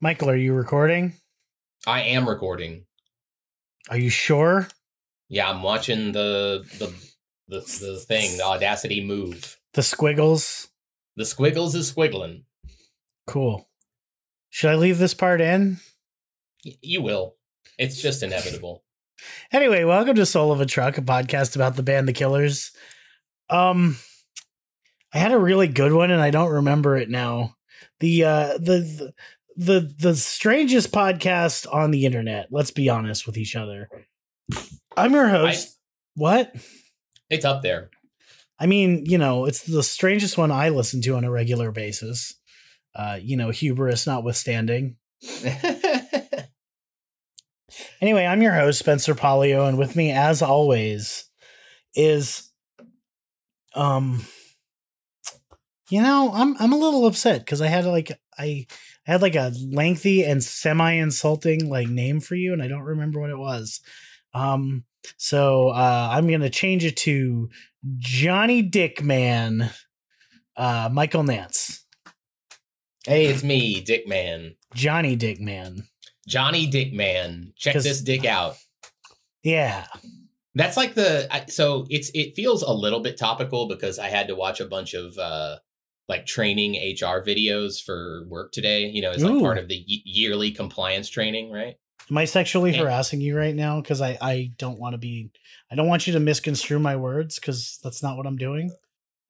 Michael, are you recording? I am recording. Are you sure? Yeah, I'm watching the the the, the thing, the Audacity move. The squiggles? The squiggles is squiggling. Cool. Should I leave this part in? Y- you will. It's just inevitable. Anyway, welcome to Soul of a Truck, a podcast about the band The Killers. Um I had a really good one and I don't remember it now. The uh the the the, the strangest podcast on the internet. Let's be honest with each other. I'm your host. what? It's up there. I mean, you know, it's the strangest one I listen to on a regular basis. Uh, you know, hubris notwithstanding. Anyway, I'm your host, Spencer Polio, and with me, as always, is um you know, I'm I'm a little upset because I had like I I had like a lengthy and semi-insulting like name for you, and I don't remember what it was. Um, so uh I'm gonna change it to Johnny Dickman, uh Michael Nance. hey, it's me, Dickman. Johnny Dickman. Johnny Dickman. Check this dick out. Yeah. That's like the so it's it feels a little bit topical because I had to watch a bunch of uh like training HR videos for work today. You know, it's like part of the y- yearly compliance training, right? Am I sexually Yeah. harassing you right now? Because I, I don't want to be, I don't want you to misconstrue my words because that's not what I'm doing.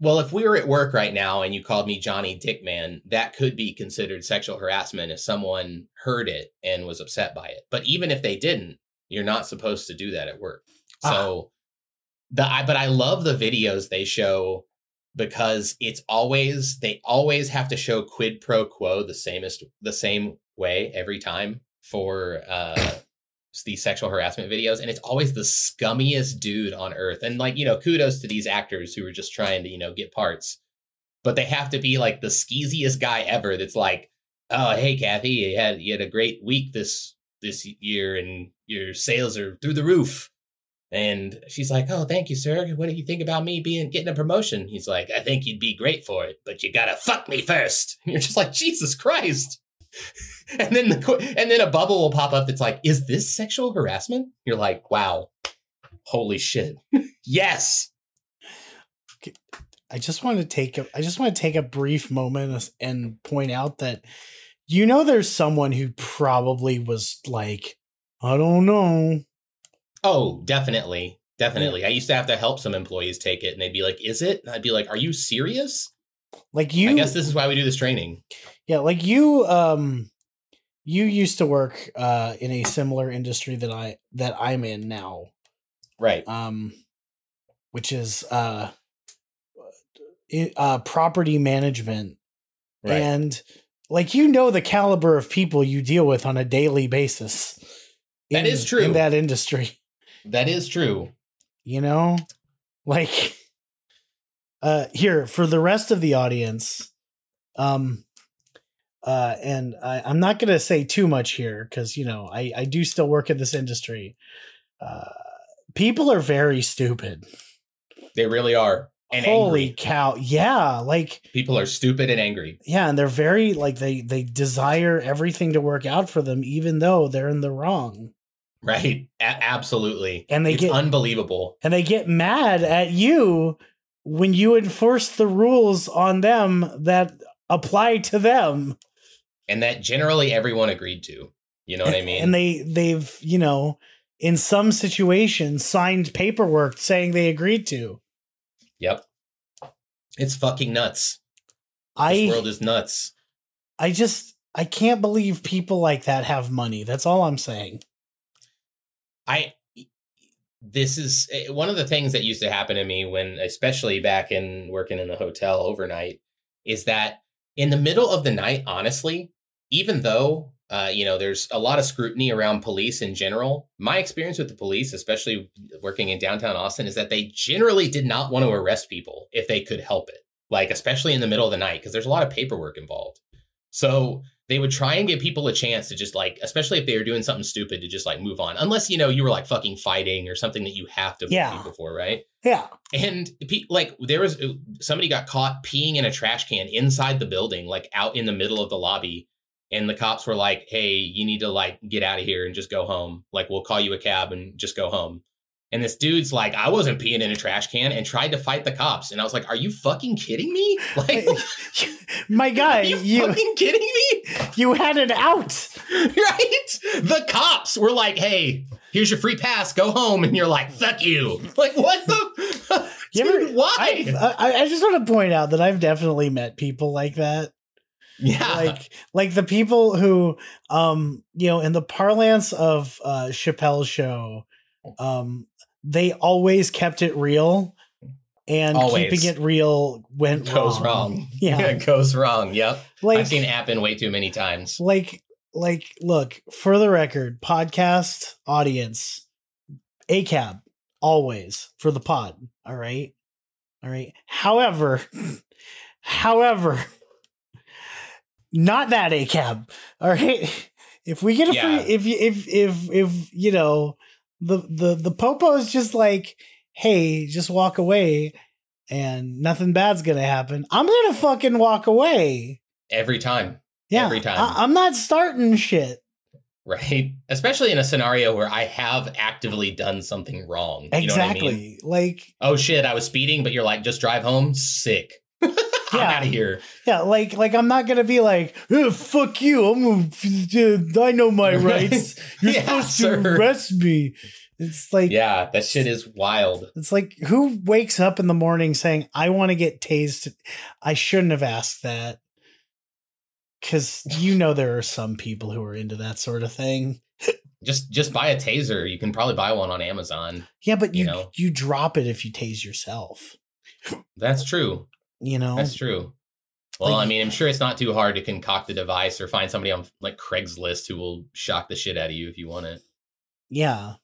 Well, if we were at work right now and you called me Johnny Dickman, that could be considered sexual harassment if someone heard it and was upset by it. But even if they didn't, you're not supposed to do that at work. Ah. So the I but I love the videos they show because it's always they always have to show quid pro quo the samest the same way every time for uh these sexual harassment videos and it's always the scummiest dude on earth and like you know kudos to these actors who are just trying to you know get parts but they have to be like the skeeziest guy ever that's like oh hey kathy you had you had a great week this this year and your sales are through the roof and she's like oh thank you sir. What do you think about me being getting a promotion? He's like i think you'd be great for it but you gotta fuck me first. And you're just like jesus christ. And then the and then a bubble will pop up that's like is this sexual harassment? You're like wow. Holy shit. Yes. I just want to take a, I just want to take a brief moment and point out that, you know, there's someone who probably was like, I don't know. Oh, definitely. Definitely. I used to have to help some employees take it and they'd be like, Is it? And I'd be like, Are you serious? Like you, I guess this is why we do this training. yeah, like you, um, you used to work uh in a similar industry that I that I'm in now. Right. um, which is uh, uh, property management, Right. and like you know the caliber of people you deal with on a daily basis. That in- is true. in that industry. That is true. You know, like uh, here for the rest of the audience, um. Uh, and I, I'm not going to say too much here because you know I, I do still work in this industry. Uh, people are very stupid. They really are. And Holy angry. cow. Yeah. Like, People are stupid and angry. yeah. And they're very, like, they, they desire everything to work out for them, even though they're in the wrong. Right. A- absolutely. And they it's get, unbelievable. and they get mad at you when you enforce the rules on them that apply to them. And that generally everyone agreed to. You know what I mean? And they, they've, you know, in some situations signed paperwork saying they agreed to. yep. It's fucking nuts. I, This world is nuts. I just, I can't believe people like that have money. That's all I'm saying. I this is eh, one of the things that used to happen to me when especially back in working in the hotel overnight is that in the middle of the night honestly even though uh, you know there's a lot of scrutiny around police in general my experience with the police especially working in downtown austin is that they generally did not want to arrest people if they could help it like especially in the middle of the night because there's a lot of paperwork involved. So they would try and give people a chance to just like, especially if they were doing something stupid, to just like move on, unless you know you were like fucking fighting or something that you have to Yeah. people for, right? Yeah. And like there was uh, somebody got caught peeing in a trash can inside the building, like out in the middle of the lobby, and the cops were like, "Hey, you need to like get out of here and just go home. Like, we'll call you a cab and just go home." And this dude's like, "I wasn't peeing in a trash can," and tried to fight the cops. And I was like, "Are you fucking kidding me? Like, My guy, are you, you fucking kidding me? you had it out. right? The cops were like, "Hey, here's your free pass. Go home." And you're like, "Fuck you!" Like, what the? Dude, ever- why? I, I, I just want to point out that I've definitely met people like that. yeah, Like like the people who um you know in the parlance of uh Chappelle's show um they always kept it real and Always. keeping it real went goes wrong. wrong. Yeah. it goes wrong. Yep, Like I've seen it happen way too many times. like like look for the record podcast audience acab always for the pod all right all right however however not that acab all right if we get a Yeah. free if you if if if you know the the the popo is just like hey just walk away and nothing bad's gonna happen i'm gonna fucking walk away Every time, yeah, Every time. I, am not starting shit. right? Especially in a scenario where I have actively done something wrong. You know what exactly. I mean? Like, Oh shit, I was speeding, but you're like, just drive home. Sick. I'm Yeah. out of here. yeah, like, like I'm not gonna be like, "Eh, fuck you. I'm gonna, I know my rights. You're Yeah, supposed sir. to arrest me. It's like, Yeah, that shit is wild. it's like who wakes up in the morning saying, I want to get tased. I shouldn't have asked that. Cause you know there are some people who are into that sort of thing. Just just buy a taser. You can probably buy one on Amazon. Yeah, but You you know. you drop it if you tase yourself. That's true. You know, That's true. Well, Like- I mean, I'm sure it's not too hard to concoct a device or find somebody on like Craigslist who will shock the shit out of you if you want it. yeah.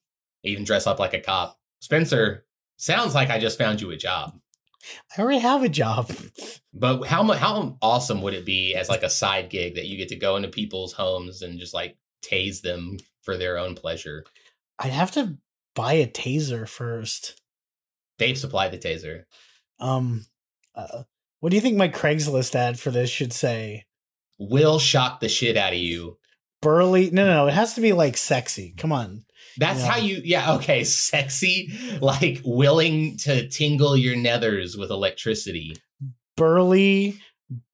Even dress up like a cop. Spencer, sounds like I just found you a job. I already have a job. But how how awesome would it be as like a side gig that you get to go into people's homes and just like tase them for their own pleasure? I'd have to buy a taser first. Dave supplied the taser. Um, uh, what do you think my Craigslist ad for this should say? Will shock the shit out of you. Burly? No, no, no. It has to be like sexy. Come on. That's how you, yeah, okay, sexy, like willing to tingle your nethers with electricity. Burly,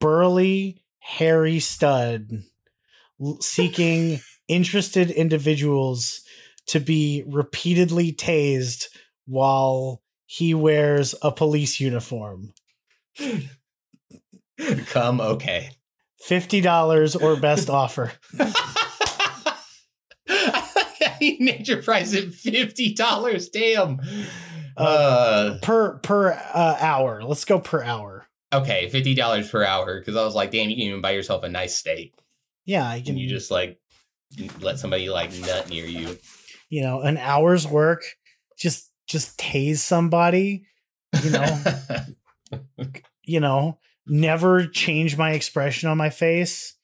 burly, hairy stud seeking interested individuals to be repeatedly tased while he wears a police uniform. Come, okay. $50 or best offer. your price at fifty dollars. Damn. Uh, per per uh, hour. Let's go per hour. okay, fifty dollars per hour. Because I was like, damn, you can even buy yourself a nice steak. Yeah, I can. and you just like let somebody like nut near you. you know, an hour's work. Just just tase somebody. You know, you know, never change my expression on my face,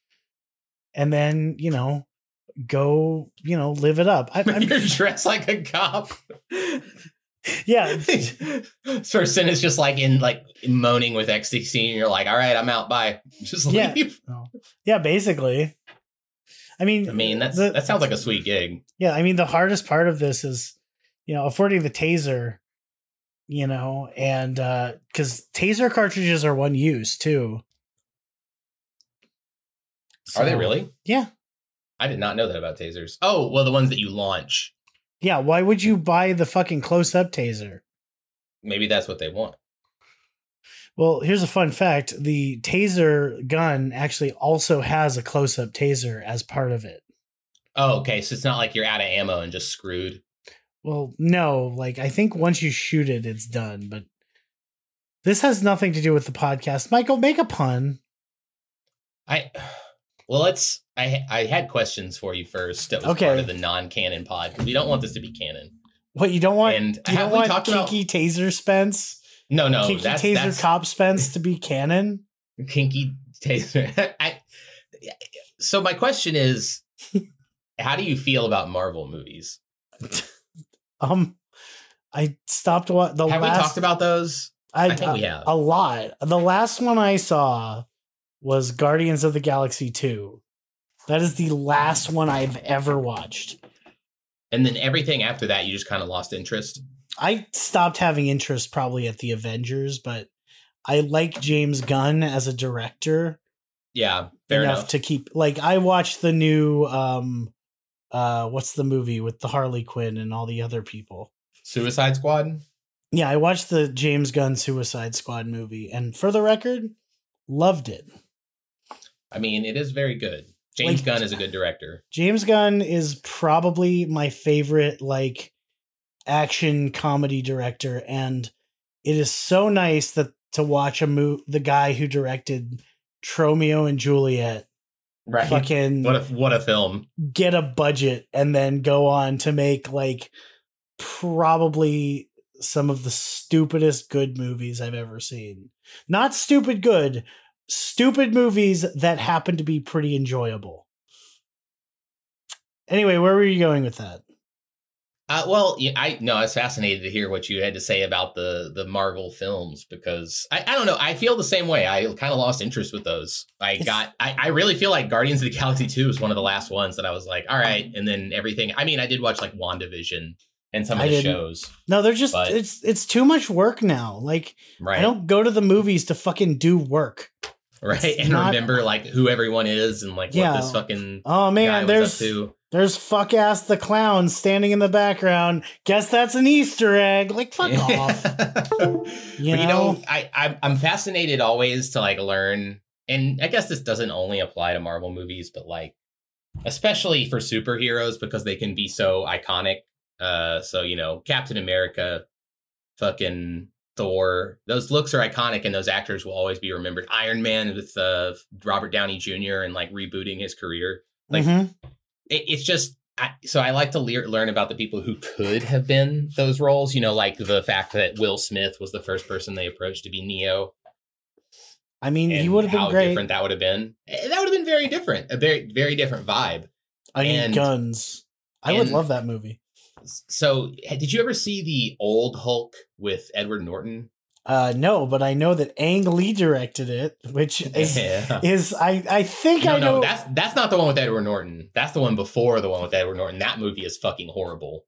and then you know, go you know live it up. I, I'm, You're dressed like a cop. yeah, Person is just like in like moaning with ecstasy, and you're like, "All right, I'm out. Bye." Just Yeah. leave. yeah. Basically, I mean, I mean, that's the- that sounds like a sweet gig. Yeah, I mean the hardest part of this is, you know, affording the taser, you know, and uh because taser cartridges are one use too. Are they really? Yeah. I did not know that about tasers. Oh, well, the ones that you launch. Yeah, why would you buy the fucking close up taser? Maybe that's what they want. Well, here's a fun fact. The taser gun actually also has a close up taser as part of it. Oh, okay. So it's not like you're out of ammo and just screwed. Well, no, like I think once you shoot it, it's done, but this has nothing to do with the podcast. Michael, make a pun. I well, let's. I I had questions for you first. That was Okay. part of the non-canon pod because we don't want this to be canon. What you don't want? And you have don't we want talked about- kinky taser Spence? No, no, kinky that's taser that's cop Spence to be canon? kinky taser. I, so my question is, how do you feel about Marvel movies? Um, I stopped what the have last. we talked about those? I, I think we have. a lot. The last one I saw was Guardians of the Galaxy two. That is the last one I've ever watched. And then everything after that, you just kind of lost interest. I stopped having interest probably at the Avengers, but I like James Gunn as a director Yeah, fair enough, enough. to keep like I watched the new um uh what's the movie with the Harley Quinn and all the other people. Suicide Squad. Yeah, I watched the James Gunn Suicide Squad movie and for the record, loved it. I mean, it is very good. James Like- Gunn is a good director. James Gunn is probably my favorite like action comedy director and it is so nice that to watch a mo- the guy who directed Tromeo and Juliet Right. fucking What a what a film. get a budget and then go on to make like probably some of the stupidest good movies I've ever seen. Not stupid good, stupid movies that happen to be pretty enjoyable. Anyway, where were you going with that? Uh, well, yeah, I no, I was fascinated to hear what you had to say about the the Marvel films because I, I don't know. I feel the same way. I kind of lost interest with those. I got. I, I really feel like Guardians of the Galaxy Two was one of the last ones that I was like, all right, and then everything. I mean, I did watch like WandaVision and some of I the didn't. shows, No, they're just But- it's it's too much work now. Like right? I don't go to the movies to fucking do work. right, it's and not- remember like who everyone is and like Yeah. what this fucking Oh man, there's. There's fuck ass the clown standing in the background. Guess that's an Easter egg. Like fuck off. You but you know? know, I, I'm fascinated always to like learn, and I guess this doesn't only apply to Marvel movies, but like especially for superheroes because they can be so iconic. Uh, so you know, Captain America, fucking Thor, those looks are iconic, and those actors will always be remembered. Iron Man with uh, Robert Downey Jr. and like rebooting his career like- Mhm. It, it's just I, so I like to le- learn about the people who could have been those roles. You know, like the fact that Will Smith was the first person they approached to be Neo, I mean, and he would have been great. different that would have been. Eh, That would have been very different, a very very different vibe. I need and- guns. I would love that movie. So, eh, did you ever see the old Hulk with Edward Norton? Uh, no, but I know that Ang Lee directed it, which is Yeah. is I I think No, I know. no, that's that's not the one with Edward Norton. That's the one before the one with Edward Norton. That movie is fucking horrible.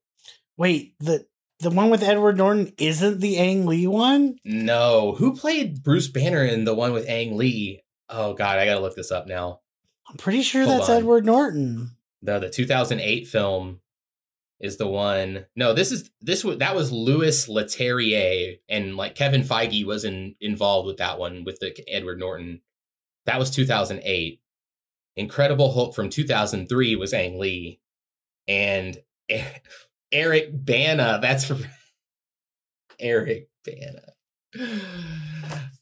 Wait, the the one with Edward Norton isn't the Ang Lee one. No, who played Bruce Banner in the one with Ang Lee? Oh god, I gotta look this up now. I'm pretty sure Hold that's on. Edward Norton. The the 2008 film is the one. No, this is this was that was Louis Leterrier and like Kevin Feige was in, involved with that one with the Edward Norton. That was 2008. Incredible Hulk from 2003 was Ang Lee, and Eric Bana. That's from Eric Bana.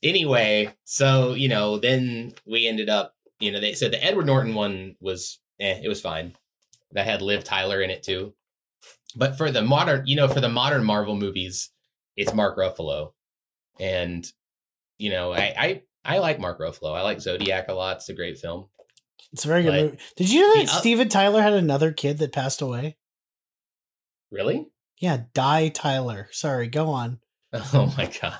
Anyway, so you know, then we ended up. You know, they said the Edward Norton one was eh, it was fine. That had Liv Tyler in it too. But for the modern, you know, for the modern Marvel movies, it's Mark Ruffalo. And, you know, I I, I like Mark Ruffalo. I like Zodiac a lot. It's a great film. It's a very good But movie. Did you know that the Steven Tyler had another kid that passed away? Really? Yeah, Die Tyler. Sorry, go on. Oh my god.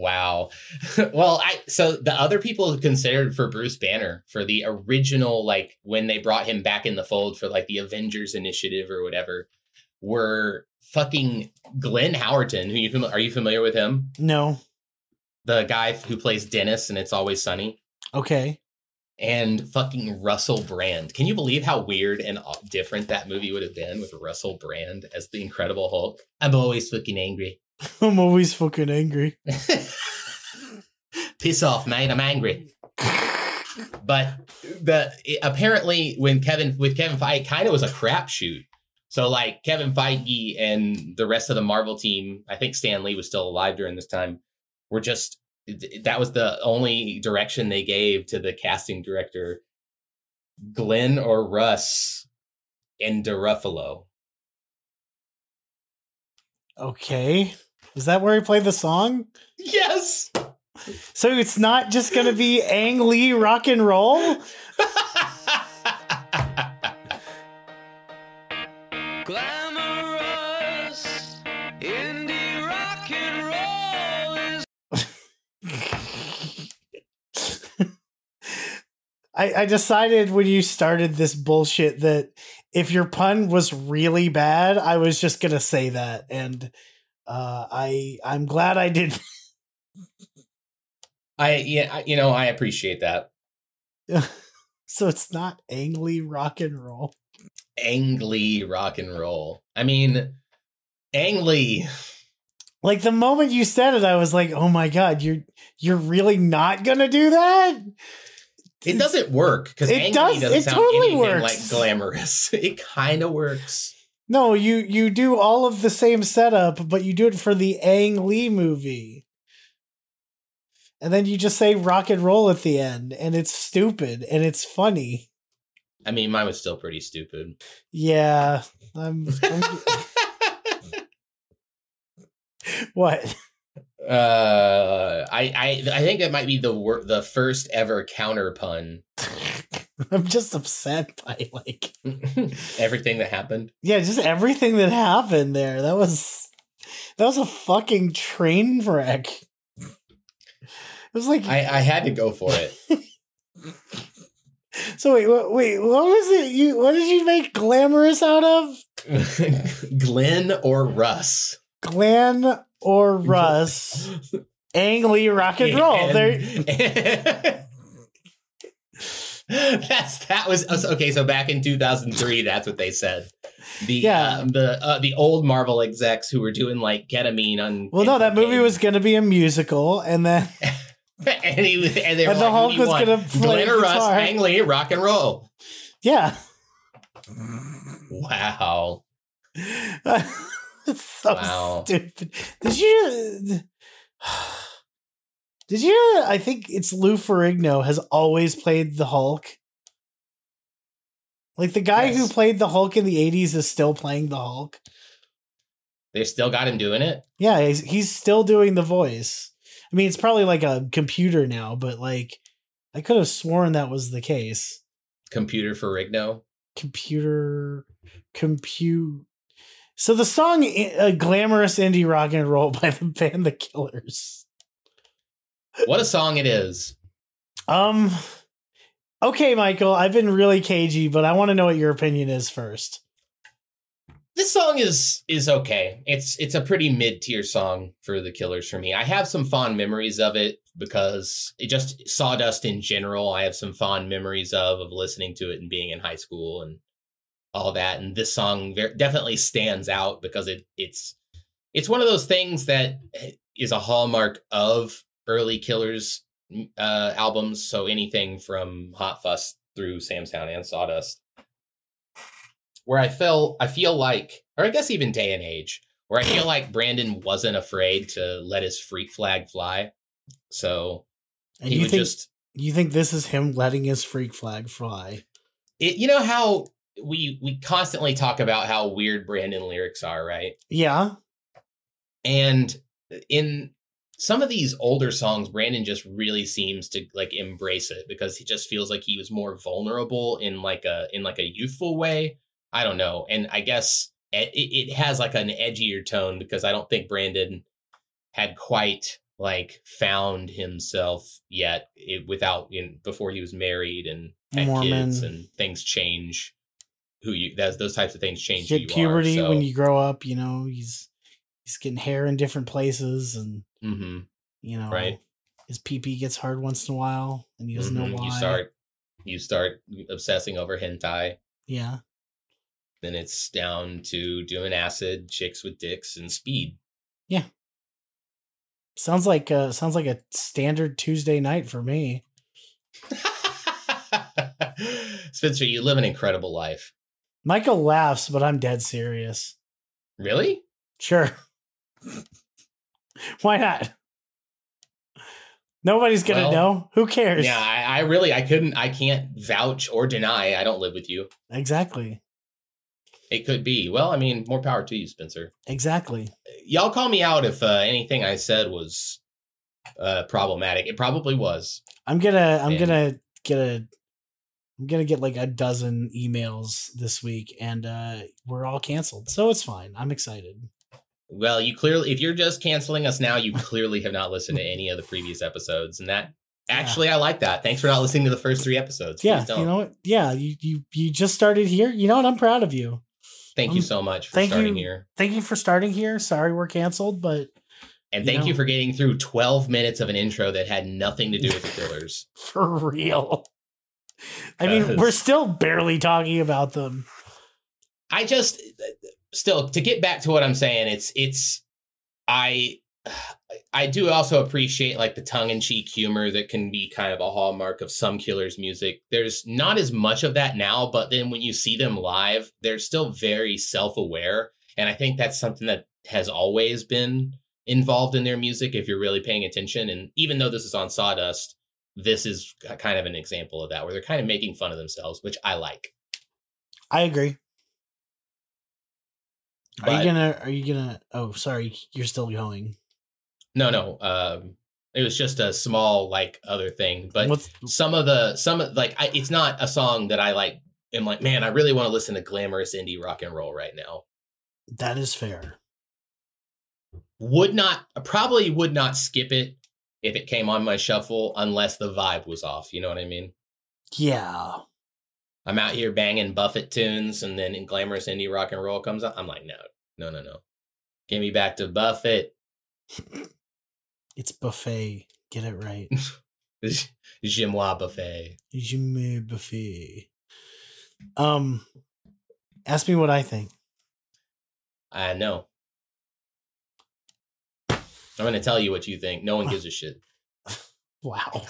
Wow. well, I so the other people considered for Bruce Banner for the original like when they brought him back in the fold for like the Avengers initiative or whatever were fucking Glenn Howerton, who you fami- are you familiar with him? No. The guy who plays Dennis and It's Always Sunny Okay. and fucking Russell Brand. Can you believe how weird and different that movie would have been with Russell Brand as the Incredible Hulk? I'm always fucking angry. I'm always fucking angry. Piss off, mate. I'm angry. But the it- apparently when Kevin with Kevin Feige kind of was a crapshoot. So like Kevin Feige and the rest of the Marvel team, I think Stan Lee was still alive during this time, were just that was the only direction they gave to the casting director, Glenn or Russ and DeRuffalo. Okay. Is that where he played the song? Yes. So it's not just gonna be Ang Lee rock and roll? Glamorous indie rock and roll is I, I decided when you started this bullshit that if your pun was really bad, I was just gonna say that, and uh, I I'm glad I did. I yeah, you know, I appreciate that. so it's not Angly rock and roll. Angly rock and roll. I mean, Angly. Like the moment you said it, I was like, "Oh my god, you're you're really not gonna do that." It doesn't work because It does- doesn't it sound totally works. like glamorous. It kind of works. No, you you do all of the same setup, but you do it for the Ang Lee movie. And then you just say rock and roll at the end, and it's stupid and it's funny. I mean, mine was still pretty stupid. Yeah. I'm, I'm what? Uh, I, I I think that might be the wor- the first ever counter pun. I'm just upset by like Everything that happened. yeah, just everything that happened there. That was that was a fucking train wreck. It was like I, I had to go for it. so wait, wait, wait, what was it? You what did you make glamorous out of? Glenn or Russ? Glenn or Russ? Ang Lee rock and roll. There And- that's that was okay. So back in 2003, that's what they said. The Yeah. uh, the uh, the old Marvel execs who were doing like ketamine on. Well, no, that movie was going to be a musical, and then and he was- and they were And the like, Hulk who do you was gonna play Glenn or Russ. Ang Lee, rock and roll. yeah, Wow. it's so Wow. stupid. Did you? Did you? I think it's Lou Ferrigno has always played the Hulk. Like the guy who played the Hulk in the '80s is still playing the Hulk. They still got him doing it. Yeah, he's, he's still doing the voice. I mean, it's probably like a computer now, but like I could have sworn that was the case. Computer for Rigno. Computer, compute. So the song uh, "Glamorous Indie Rock and Roll" by the band The Killers. What a song it is. Um. Okay, Michael, I've been really cagey, but I want to know what your opinion is first. this song is is okay. It's it's a pretty mid tier song for the Killers for me. I have some fond memories of it because it just Sawdust in general. I have some fond memories of of listening to it and being in high school and all that. And this song ver- definitely stands out because it it's it's one of those things that is a hallmark of early Killers uh, albums. So anything from Hot Fuss through Sam's Town and Sawdust where I feel I feel like, or I guess even day and age, where I feel like Brandon wasn't afraid to let his freak flag fly. So And he you would think just, you think this is him letting his freak flag fly? it, you know how we we constantly talk about how weird Brandon lyrics are, right? Yeah, And in some of these older songs, Brandon just really seems to like embrace it because he just feels like he was more vulnerable in like a in like a youthful way. I don't know, and I guess it, it has like an edgier tone because I don't think Brandon had quite like found himself yet it, without you know, before he was married and had kids and things change who you that's those types of things change you who get you puberty are, when you grow up. You know, he's he's getting hair in different places, and hmm you know, Right. His pee gets hard once in a while, and he doesn't know Mhm. why. You start you start obsessing over hentai. yeah, Then it's down to doing acid, chicks with dicks, and speed. Yeah. Sounds like uh sounds like a standard Tuesday night for me. Spencer, you live an incredible life. Michael laughs, but I'm dead serious. Really? Sure. Why not? Nobody's gonna Well, know. Who cares? Yeah, I, I really I couldn't I can't vouch or deny I don't live with you. Exactly. It could be. Well, I mean, more power to you, Spencer. Exactly. Y'all call me out if uh, anything I said was uh, problematic. It probably was. I'm gonna I'm And- gonna get a I'm gonna get like a dozen emails this week and uh we're all canceled. So it's fine. I'm excited. Well, you clearly, if you're just canceling us now, you clearly have not listened to any of the previous episodes, and that Actually, I like that. Thanks for not listening to the first three episodes. Yeah, you know what? Yeah, you you you just started here. You know what? I'm proud of you. thank you um, so much for thank starting you. here. Thank you for starting here. Sorry we're canceled, but And thank you know. for getting through 12 minutes of an intro that had nothing to do with the killers. for real. I mean, Because- we're still barely talking about them. I just still to get back to what I'm saying, it's it's I I do also appreciate like the tongue in cheek humor that can be kind of a hallmark of some killers music. There's not as much of that now, but then when you see them live, they're still very self-aware. And I think that's something that has always been involved in their music if you're really paying attention. And even though this is on Sawdust, this is kind of an example of that where they're kind of making fun of themselves, which I like. I agree. Are you gonna? Are you gonna? Oh, sorry, you're still going. No, no. Um, it was just a small like other thing, but What's some of the some of like I, it's not a song that I like. am like, man, I really want to listen to glamorous indie rock and roll right now. that is fair. Would not probably would not skip it if it came on my shuffle unless the vibe was off. You know what I mean? Yeah, I'm out here banging Buffett tunes, and then in glamorous indie rock and roll comes on. I'm like, no, no, no, no. Get me back to Buffett. it's buffet. Get it right. Gimois Buffet. Je me buffet. Um, ask me what I think. I know. I'm going to tell you what you think. No one gives a shit. Wow.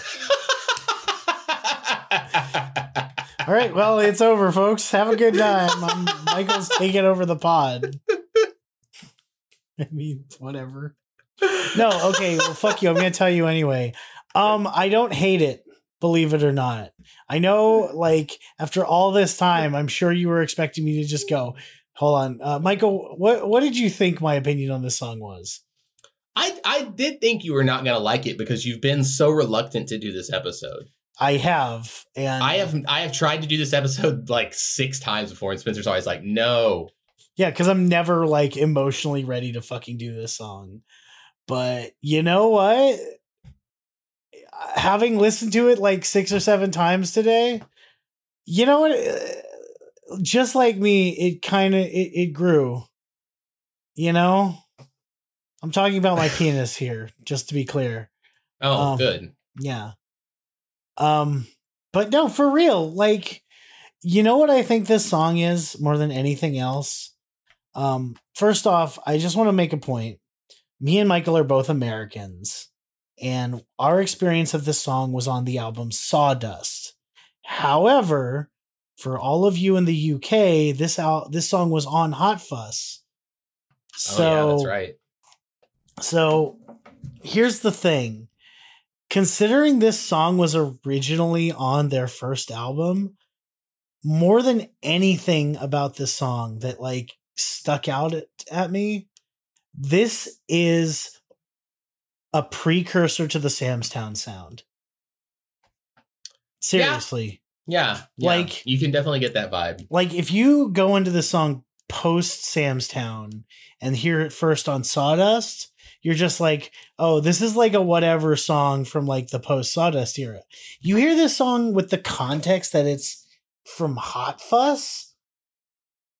All right. Well, it's over, folks. Have a good time. Um, Michael's taking over the pod. I mean, whatever. No, okay. Well, fuck you. I'm gonna tell you anyway. Um, I don't hate it, believe it or not. I know, like, after all this time, I'm sure you were expecting me to just go. Hold on, uh, Michael. What what did you think my opinion on this song was? I I did think you were not going to like it because you've been so reluctant to do this episode. I have, and I have I have tried to do this episode like six times before, and Spencer's always like, "No." Yeah, because I'm never like emotionally ready to fucking do this song. But you know what? Having listened to it like six or seven times today, you know what? Just like me, it kind of it, it grew. You know, I'm talking about my penis here, just to be clear. Oh, Um, good. Yeah. Um, but no, for real, like, you know what I think this song is more than anything else? Um, first off, I just want to make a point. Me and Michael are both Americans, and our experience of this song was on the album Sawdust. However, for all of you in the UK, this out this song was on Hot Fuss. So oh yeah, that's right. So here's the thing. Considering this song was originally on their first album, more than anything about this song that like stuck out at, at me, this is a precursor to the Sam's Town sound. Seriously. Yeah, yeah. Like- you can definitely get that vibe. Like if you go into the song post Sam's Town and hear it first on Sawdust, you're just like, oh, this is like a whatever song from like the post Sawdust era. You hear this song with the context that it's from Hot Fuss.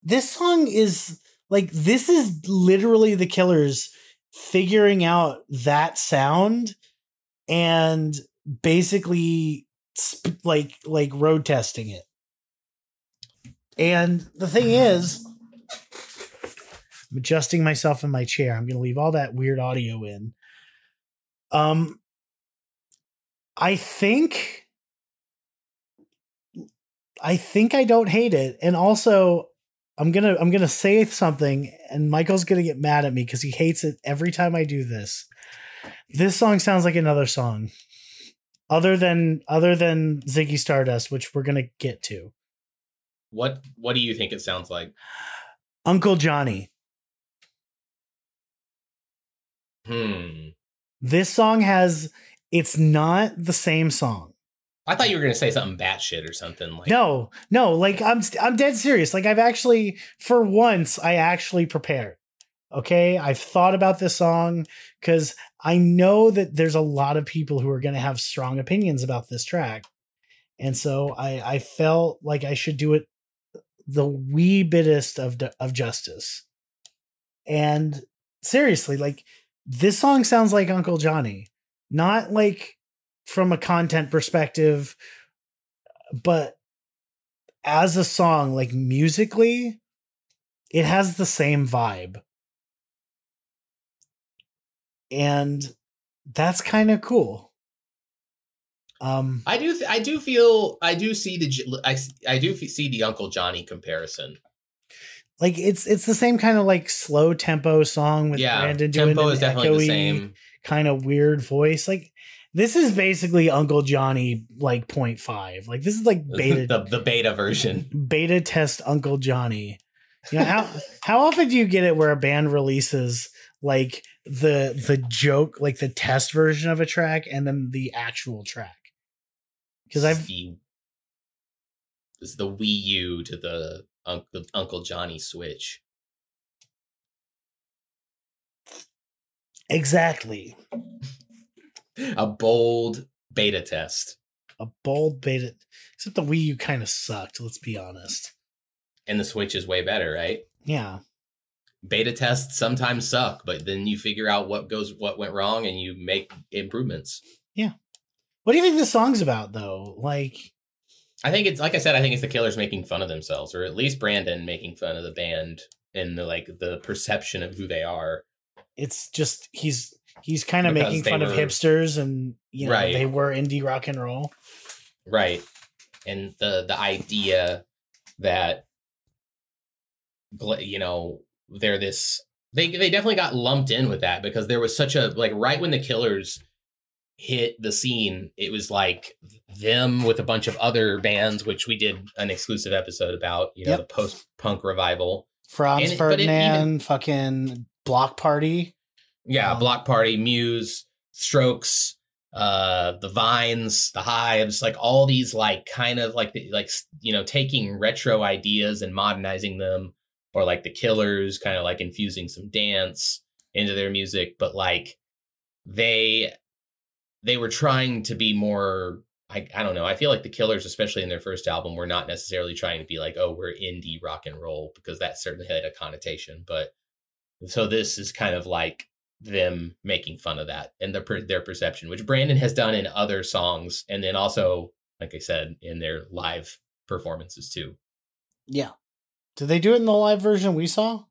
This song is like this is literally the Killers figuring out that sound and basically sp- like like road testing it. And the thing is, I'm adjusting myself in my chair. I'm going to leave all that weird audio in. Um, I think, I think I don't hate it, and also I'm gonna I'm gonna say something, and Michael's gonna get mad at me because he hates it every time I do this. This song sounds like another song, other than other than Ziggy Stardust, which we're gonna get to. What What do you think it sounds like? Uncle Johnny. Hmm. This song has it's not the same song. I thought you were gonna say something batshit or something like. No, no, like I'm I'm dead serious. Like I've actually for once I actually prepared. Okay, I've thought about this song because I know that there's a lot of people who are going to have strong opinions about this track, and so I I felt like I should do it the wee bitest of of justice. And seriously, like this song sounds like Uncle Johnny, not like from a content perspective, but as a song, like musically, it has the same vibe. And that's kind of cool. Um, I do. Th- I do feel. I do see the. I, I do see the Uncle Johnny comparison. Like it's it's the same kind of like slow tempo song with yeah, Brandon doing tempo an is definitely the echoey same. kind of weird voice. Like this is basically Uncle Johnny like 0.5. Like this is like beta the the beta version. beta test Uncle Johnny. You know, how how often do you get it where a band releases like the the joke, like the test version of a track, and then the actual track? Because I've the, this is the Wii U to the Uncle Uncle Johnny Switch. exactly A bold beta test, a bold beta. Except the Wii U kind of sucked. Let's be honest. and the Switch is way better, right? Yeah, Beta tests sometimes suck, but then you figure out what goes, what went wrong, and you make improvements. Yeah. What do you think this song's about though? Like, I think it's like I said. I think it's the Killers making fun of themselves, or at least Brandon making fun of the band and the like the perception of who they are. it's just he's he's kind of making fun of hipsters, and you know Right. they were indie rock and roll. right and the the idea that you know they're this they they definitely got lumped in with that because there was such a like right when the killers hit the scene it was like them with a bunch of other bands which we did an exclusive episode about you know Yep. the post punk revival Franz And it- but it even- Ferdinand, fucking Block Party. yeah Um, block party muse strokes uh the vines the hives like all these like kind of like the- like you know taking retro ideas and modernizing them or like the killers kind of like infusing some dance into their music but like they they were trying to be more I, I don't know i feel like the killers especially in their first album were not necessarily trying to be like oh we're indie rock and roll because that certainly had a connotation but so this is kind of like them making fun of that and the, their perception, which Brandon has done in other songs, and then also, like I said, in their live performances too. Yeah. Did they do it in the live version we saw?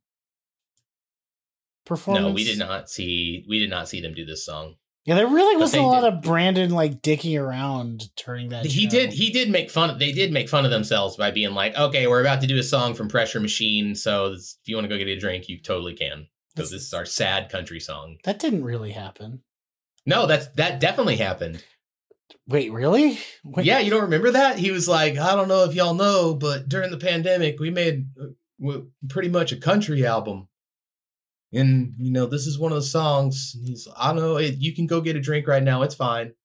Performance? No, we did not see we did not see them do this song. Yeah, there really wasn't a lot did. of Brandon like dicking around during that. he show. did he did make fun. They did make fun of themselves by being like, "Okay, we're about to do a song from Pressure Machine, so this- if you want to go get a drink, you totally can." Because this is our sad country song. That didn't really happen. No, that's that definitely happened. Wait, really? Wait, Yeah, you don't remember that? He was like, I don't know if y'all know, but during the pandemic, we made uh, pretty much a country album. And, you know, this is one of the songs. And he's, I don't know, it, you can go get a drink right now. It's fine.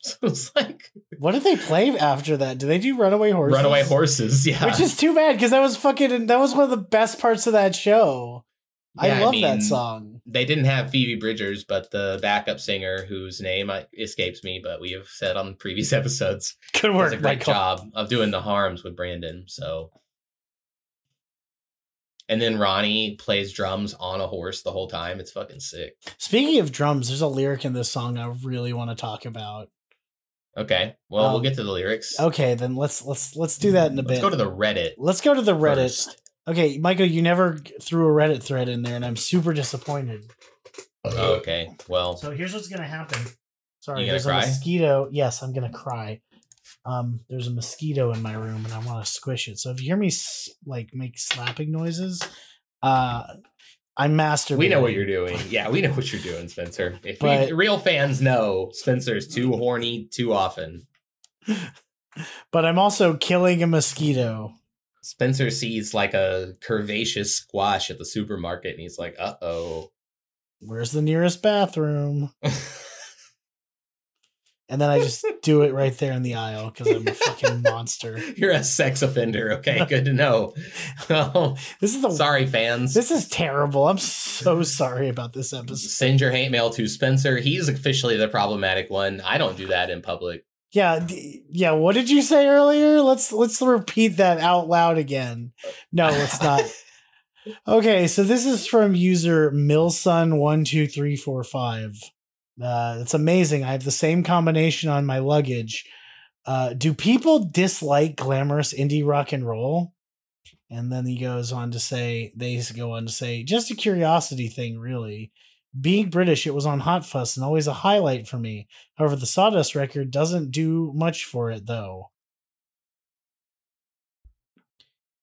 So it's like What did they play after that? Did they do Runaway Horses? Runaway Horses. Yeah. Which is too bad because that was fucking. That was one of the best parts of that show. I Yeah, I love that mean, song. they didn't have Phoebe Bridgers, but the backup singer, whose name uh, escapes me, but we have said on previous episodes, Good work, a great Michael. job of doing the harms with Brandon. So, and then Ronnie plays drums on a horse the whole time. It's fucking sick. Speaking of drums, there's a lyric in this song I really want to talk about. Okay, well Um, we'll get to the lyrics. Okay, then let's let's let's do that in a bit. Let's go to the Reddit. let's go to the Reddit. first. Okay, Michael, you never threw a Reddit thread in there, and I'm super disappointed. Oh, okay, well, So here's what's gonna happen. Sorry, there's cry? a mosquito. Yes, I'm gonna cry. Um, there's a mosquito in my room, and I want to squish it. So if you hear me like make slapping noises, uh, I'm masturbating. we know what you're doing. Yeah, we know what you're doing, Spencer. If But- we, real fans know, Spencer's too horny too often. But I'm also killing a mosquito. Spencer sees like a curvaceous squash at the supermarket, and he's like, "Uh oh." Where's the nearest bathroom? and then I just do it right there in the aisle because I'm a fucking monster. You're a sex offender. Okay, good to know. Oh, This is the sorry, fans. This is terrible. I'm so sorry about this episode. Send your hate mail to Spencer. He's officially the problematic one. I don't do that in public. Yeah, yeah. What did you say earlier? Let's let's repeat that out loud again. No, let's not. okay, so this is from user Milsun one two three four five. Uh, it's amazing. I have the same combination on my luggage. Uh, do people dislike glamorous indie rock and roll? And then he goes on to say, they go on to say, just a curiosity thing, really. Being British, it was on Hot Fuss and always a highlight for me. However, the Sawdust record doesn't do much for it, though.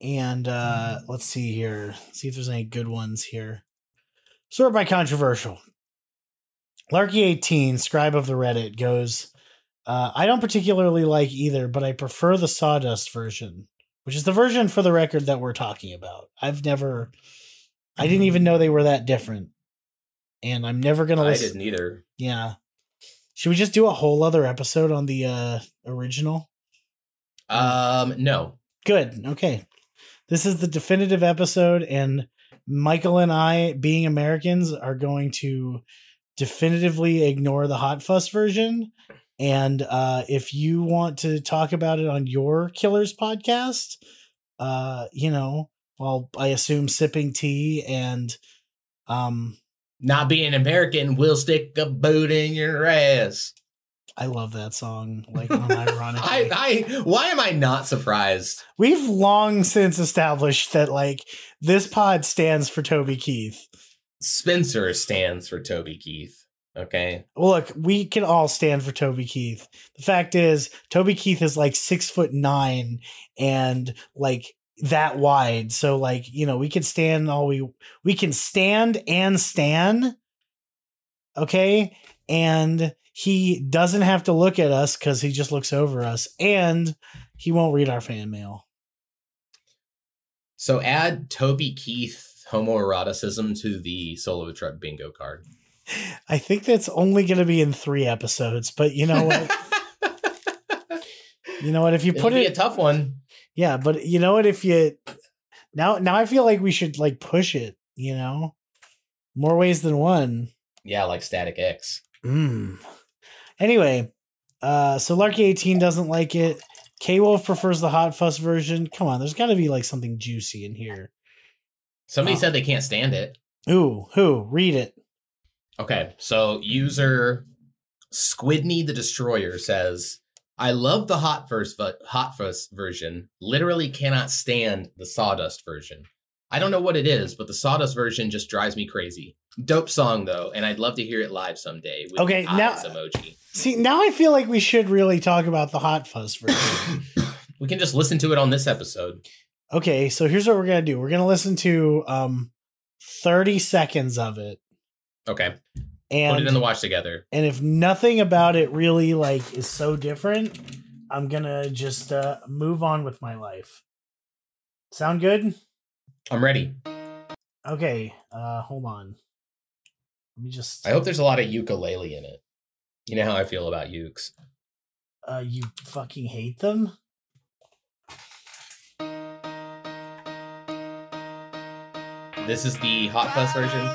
And uh, let's see here. See if there's any good ones here. Sort by controversial. Larky18, scribe of the Reddit, goes, uh, I don't particularly like either, but I prefer the Sawdust version, which is the version for the record that we're talking about. I've never, I didn't even know they were that different. And I'm never going to I listen. didn't either. Yeah. Should we just do a whole other episode on the uh original? Um, no. Good. Okay. This is the definitive episode and Michael and I being Americans are going to definitively ignore the hot fuss version and uh if you want to talk about it on your killers podcast uh you know well I assume sipping tea and um Not being American will stick a boot in your ass. I love that song like unironically. I, I, why am I not surprised? We've long since established that like this pod stands for Toby Keith. Spencer stands for Toby Keith. Okay. Well, look, we can all stand for Toby Keith. The fact is, Toby Keith is like six foot nine and like that wide. So like, you know, we can stand all we we can stand and stand. Okay. And he doesn't have to look at us because he just looks over us. And he won't read our fan mail. So add Toby Keith homoeroticism to the solo truck bingo card. I think that's only going to be in three episodes, but you know what? you know what? If you It'll put be it, a tough one. yeah, but you know what? If you now, now I feel like we should like push it. You know, more ways than one. Yeah, like Static X. Mm. Anyway, uh, so Larky eighteen doesn't like it. K Wolf prefers the hot fuss version. Come on, there's got to be like something juicy in here. Somebody said they can't stand it. Ooh, who? Read it. Okay, so user Squidney the Destroyer says, "I love the hot first hot fuss version. Literally cannot stand the sawdust version. I don't know what it is, but the sawdust version just drives me crazy. Dope song though, and I'd love to hear it live someday. With Okay, now- emoji. See, now I feel like we should really talk about the hot fuss version. We can just listen to it on this episode. Okay, so here's what we're gonna do. We're gonna listen to um 30 seconds of it. Okay, And put it in the watch together. and if nothing about it really like is so different, I'm gonna just uh move on with my life. Sound good? I'm ready. Okay, uh hold on. Let me just I hope there's a lot of ukulele in it. You know how I feel about ukes. uh you fucking hate them? This is the hot fuss version.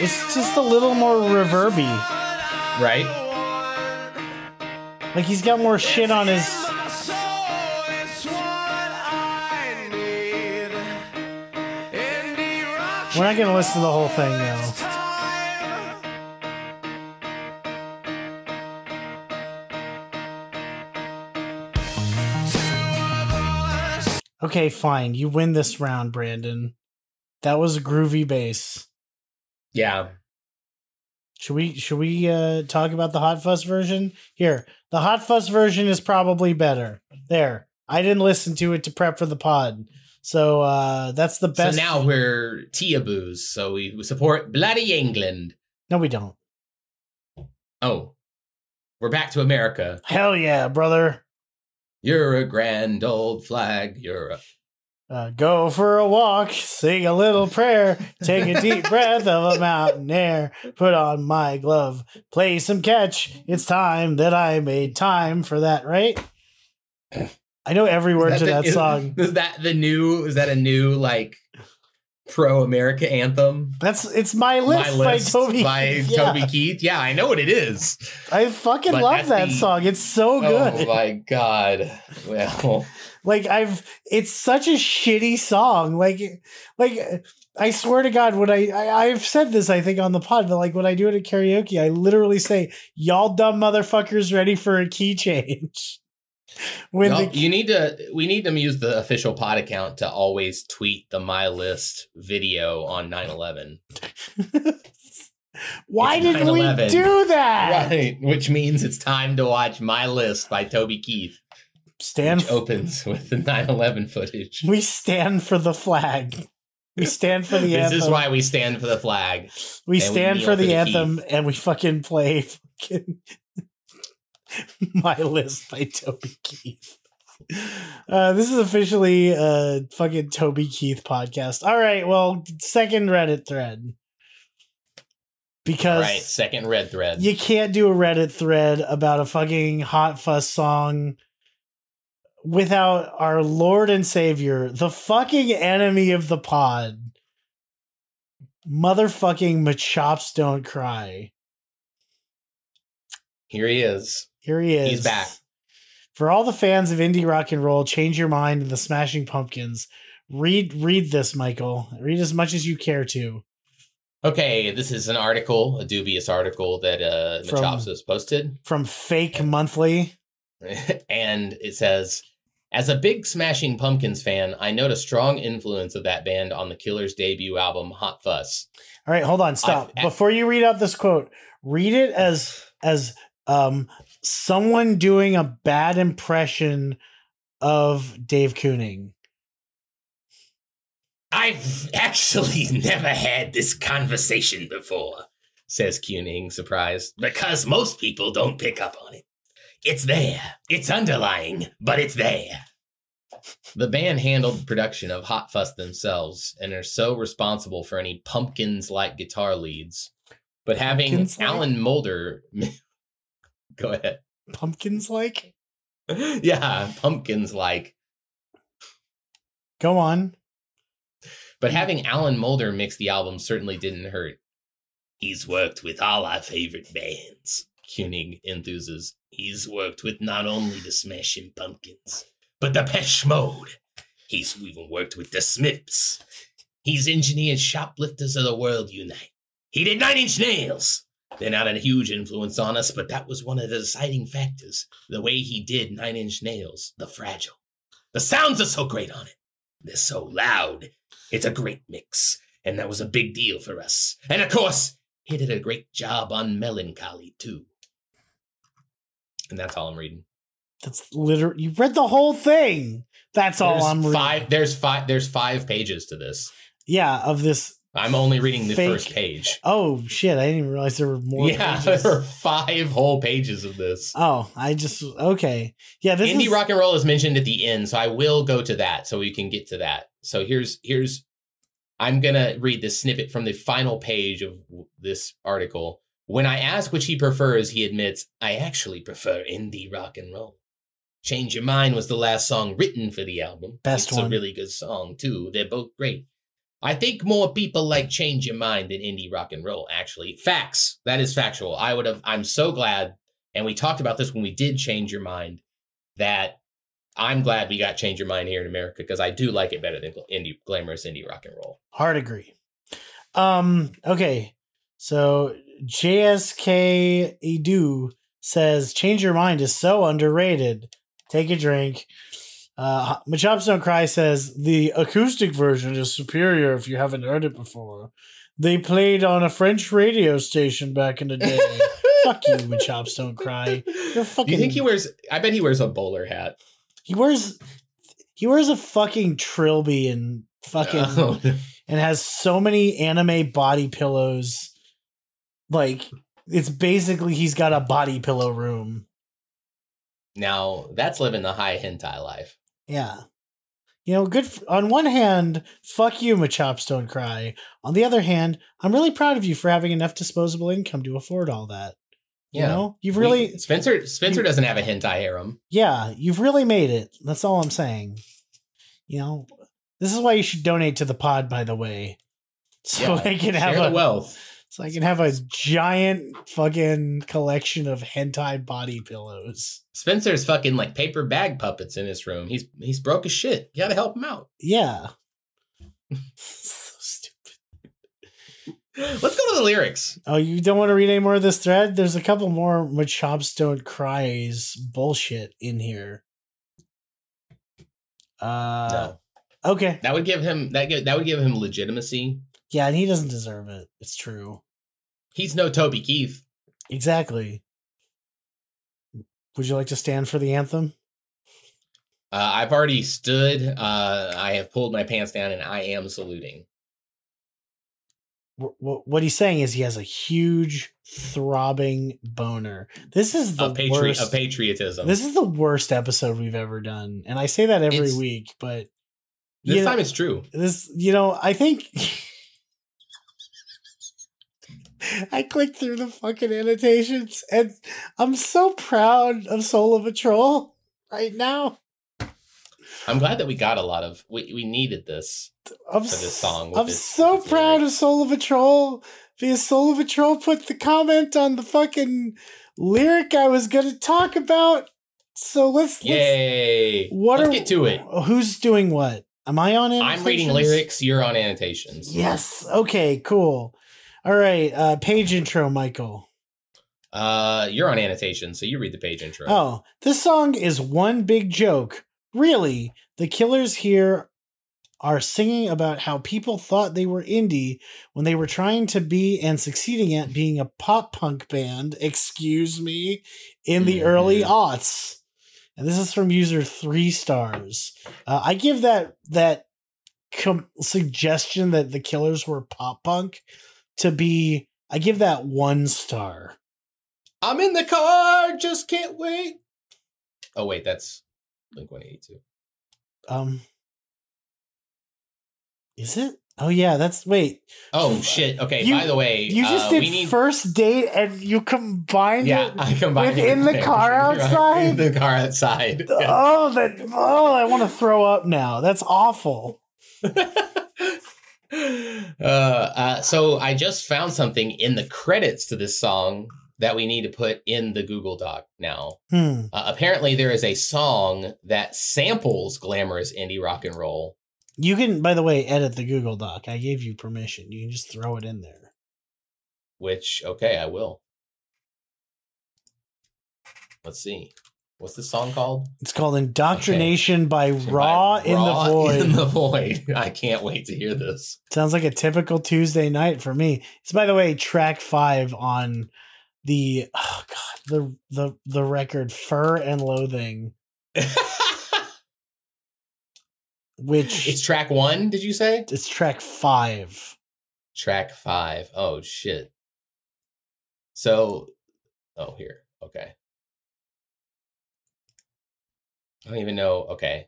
It's just a little more reverby. Right? Like he's got more shit on his We're not gonna listen to the whole thing though. Okay, fine. You win this round, Brandon. That was a groovy bass. Yeah. Should we should we uh talk about the Hot Fuss version? Here, the Hot Fuss version is probably better. There. I didn't listen to it to prep for the pod. So uh that's the best. So now we're Tiaboos, so we, we support bloody England. No, we don't. Oh, we're back to America. Hell yeah, brother. You're a grand old flag. You're a Uh, go for a walk, sing a little prayer, take a deep breath of a mountain air, put on my glove, play some catch. It's time that I made time for that, right? I know every word to the- that is- song. Is that the new? Is that a new like pro America anthem? That's it's my list, by Toby. by Keith. Yeah. Toby Keith. Yeah, I know what it is. I fucking But love that the- song. It's so oh good. Oh my god! Well, like I've it's such a shitty song. Like like I swear to God, when I, I I've said this I think on the pod, but like when I do it at karaoke, I literally say, "Y'all dumb motherfuckers, ready for a key change." When the you need to. We need to use the official pod account to always tweet the my list video on 9/11. why It's didn't we 9/11. do that? Right, which means it's time to watch My List by Toby Keith, Stand. which opens with the 9/11 footage. we stand for the flag. We stand for the This anthem. is why we stand for the flag. we and we stand kneel for for the the anthem and we fucking play fucking my list by Toby Keith. Uh, this is officially a fucking Toby Keith podcast. All right, well, second Reddit thread because right, second red thread. you can't do a Reddit thread about a fucking hot fuss song without our Lord and Savior, the fucking enemy of the pod, motherfucking Machops Don't Cry. Here he is. Here he is. He's back. For all the fans of indie rock and roll, change your mind and the Smashing Pumpkins. Read read this, Michael. Read as much as you care to. Okay, this is an article, a dubious article that uh From- Machops has posted. From Fake Monthly. and it says as a big smashing pumpkins fan i note a strong influence of that band on the killers debut album hot fuss All right, hold on, stop. I've- Before you read out this quote, read it as as um someone doing a bad impression of Dave Keuning. i've actually never had this conversation before says Keuning, surprised because most people don't pick up on it it's there it's underlying but it's there the band handled the production of hot fuss themselves and are so responsible for any pumpkins like guitar leads but having Pumpkins-like? alan moulder go ahead Pumpkins like? yeah, pumpkins like. Go on. But having Alan Moulder mix the album certainly didn't hurt. He's worked with all our favorite bands, Keuning enthuses. He's worked with not only the Smashing Pumpkins, but Depeche Mode. He's even worked with the Smiths. He's engineered Shoplifters of the World Unite. He did Nine Inch Nails. They're not a huge influence on us, but that was one of the deciding factors. The way he did Nine Inch Nails, The Fragile. The sounds are so great on it. They're so loud. It's a great mix, and that was a big deal for us. And of course, he did a great job on Mellon Collie, too. And that's all I'm reading. That's literally you read the whole thing. That's all There's I'm reading. five. There's five. There's five pages to this. Yeah, of this. I'm only reading the Fake- first page. Oh shit! I didn't even realize there were more. yeah, pages. there are five whole pages of this. Oh, I just okay. Yeah, this Indie is rock and roll is mentioned at the end, so I will go to that so we can get to that. So here's here's I'm gonna read the snippet from the final page of this article. When I ask which he prefers, he admits, I actually prefer indie rock and roll. Change Your Mind was the last song written for the album. Best it's one. a really good song, too. They're both great. I think more people like Change Your Mind than indie rock and roll, actually. Facts. That is factual. I would have, I'm so glad, and we talked about this when we did Change Your Mind, that I'm glad we got Change Your Mind here in America because I do like it better than indie, glamorous indie rock and roll. hard agree. Um. Okay. So JSK Edu says, "Change Your Mind is so underrated. Take a drink." Uh, Machops Don't Cry says the acoustic version is superior if you haven't heard it before. They played on a French radio station back in the day. Fuck you, Machops Don't Cry. You're fucking. You think he wears, I bet he wears a bowler hat. He wears he wears a fucking trilby and fucking Oh, and has so many anime body pillows. Like it's basically he's got a body pillow room. now, that's living the high hentai life. Yeah. You know, good. f on one hand, fuck you, Machops don't cry. On the other hand, I'm really proud of you for having enough disposable income to afford all that. You know, you've really, Spencer Spencer you- doesn't have a hentai harem. yeah, you've really made it. That's all I'm saying. You know, this is why you should donate to the pod, by the way, so Yeah, I can have a wealth. So I can have a giant fucking collection of hentai body pillows. Spencer's fucking like paper bag puppets in his room. He's he's broke as shit. You gotta help him out. Yeah. so stupid. Let's go to the lyrics. Oh, you don't want to read any more of this thread? There's a couple more Machops don't cries bullshit in here. Uh no. okay. That would give him that that would give him legitimacy. Yeah, and he doesn't deserve it. It's true. He's no Toby Keith. Exactly. Would you like to stand for the anthem? Uh, I've already stood. Uh, I have pulled my pants down, and I am saluting. Wh- wh- What he's saying is he has a huge throbbing boner. This is the Of, patri- worst. of patriotism. This is the worst episode we've ever done, and I say that every It's- week. But this you know- time it's true. this, you know, I think I clicked through the fucking annotations, and I'm so proud of Soul of a Troll right now. I'm glad that we got a lot of. We, we needed this. I'm, For this song I'm its- so with its proud of. Soul of a Troll because Soul of a Troll put the comment on the fucking lyric I was going to talk about. So let's, let's Yay! what Let's are get to it. Who's doing what? Am I on it? I'm reading lyrics. You're on annotations. Yes. Okay. Cool. All right. Uh, page intro, Michael. Uh, you're on annotations, so you read the page intro. Oh, this song is one big joke. Really, the killers here are singing about how people thought they were indie when they were trying to be and succeeding at being a pop punk band, excuse me, in the early Mhm. aughts. And this is from user three stars. Uh, I give that that com- suggestion that the killers were pop punk to be. I give that one star. I'm in the car, just can't wait. Oh wait, that's Blink 182. Um, is it? Oh yeah, that's wait. Oh shit. Okay. You- by the way, You just uh, did we need. first date and you combined yeah, it. I combined it within with the car outside? In the car outside. Yeah. Oh, that! Oh, I want to throw up now. That's awful. uh, uh, so I just found something in the credits to this song that we need to put in the Google Doc now. Hmm. Uh, apparently, there is a song that samples glamorous indie rock and roll. You can, by the way, edit the Google Doc. I gave you permission. You can just throw it in there. Which, okay, I will. Let's see. What's this song called? It's called "Indoctrination" by Raw By in the Raw Void. In the Void. I can't wait to hear this. Sounds like a typical Tuesday night for me. It's by the way track five on the oh god the the the record "Fur and Loathing," which it's track one, did you say? it's track five. Track five. Oh shit. So, oh here. Okay. I don't even know. Okay,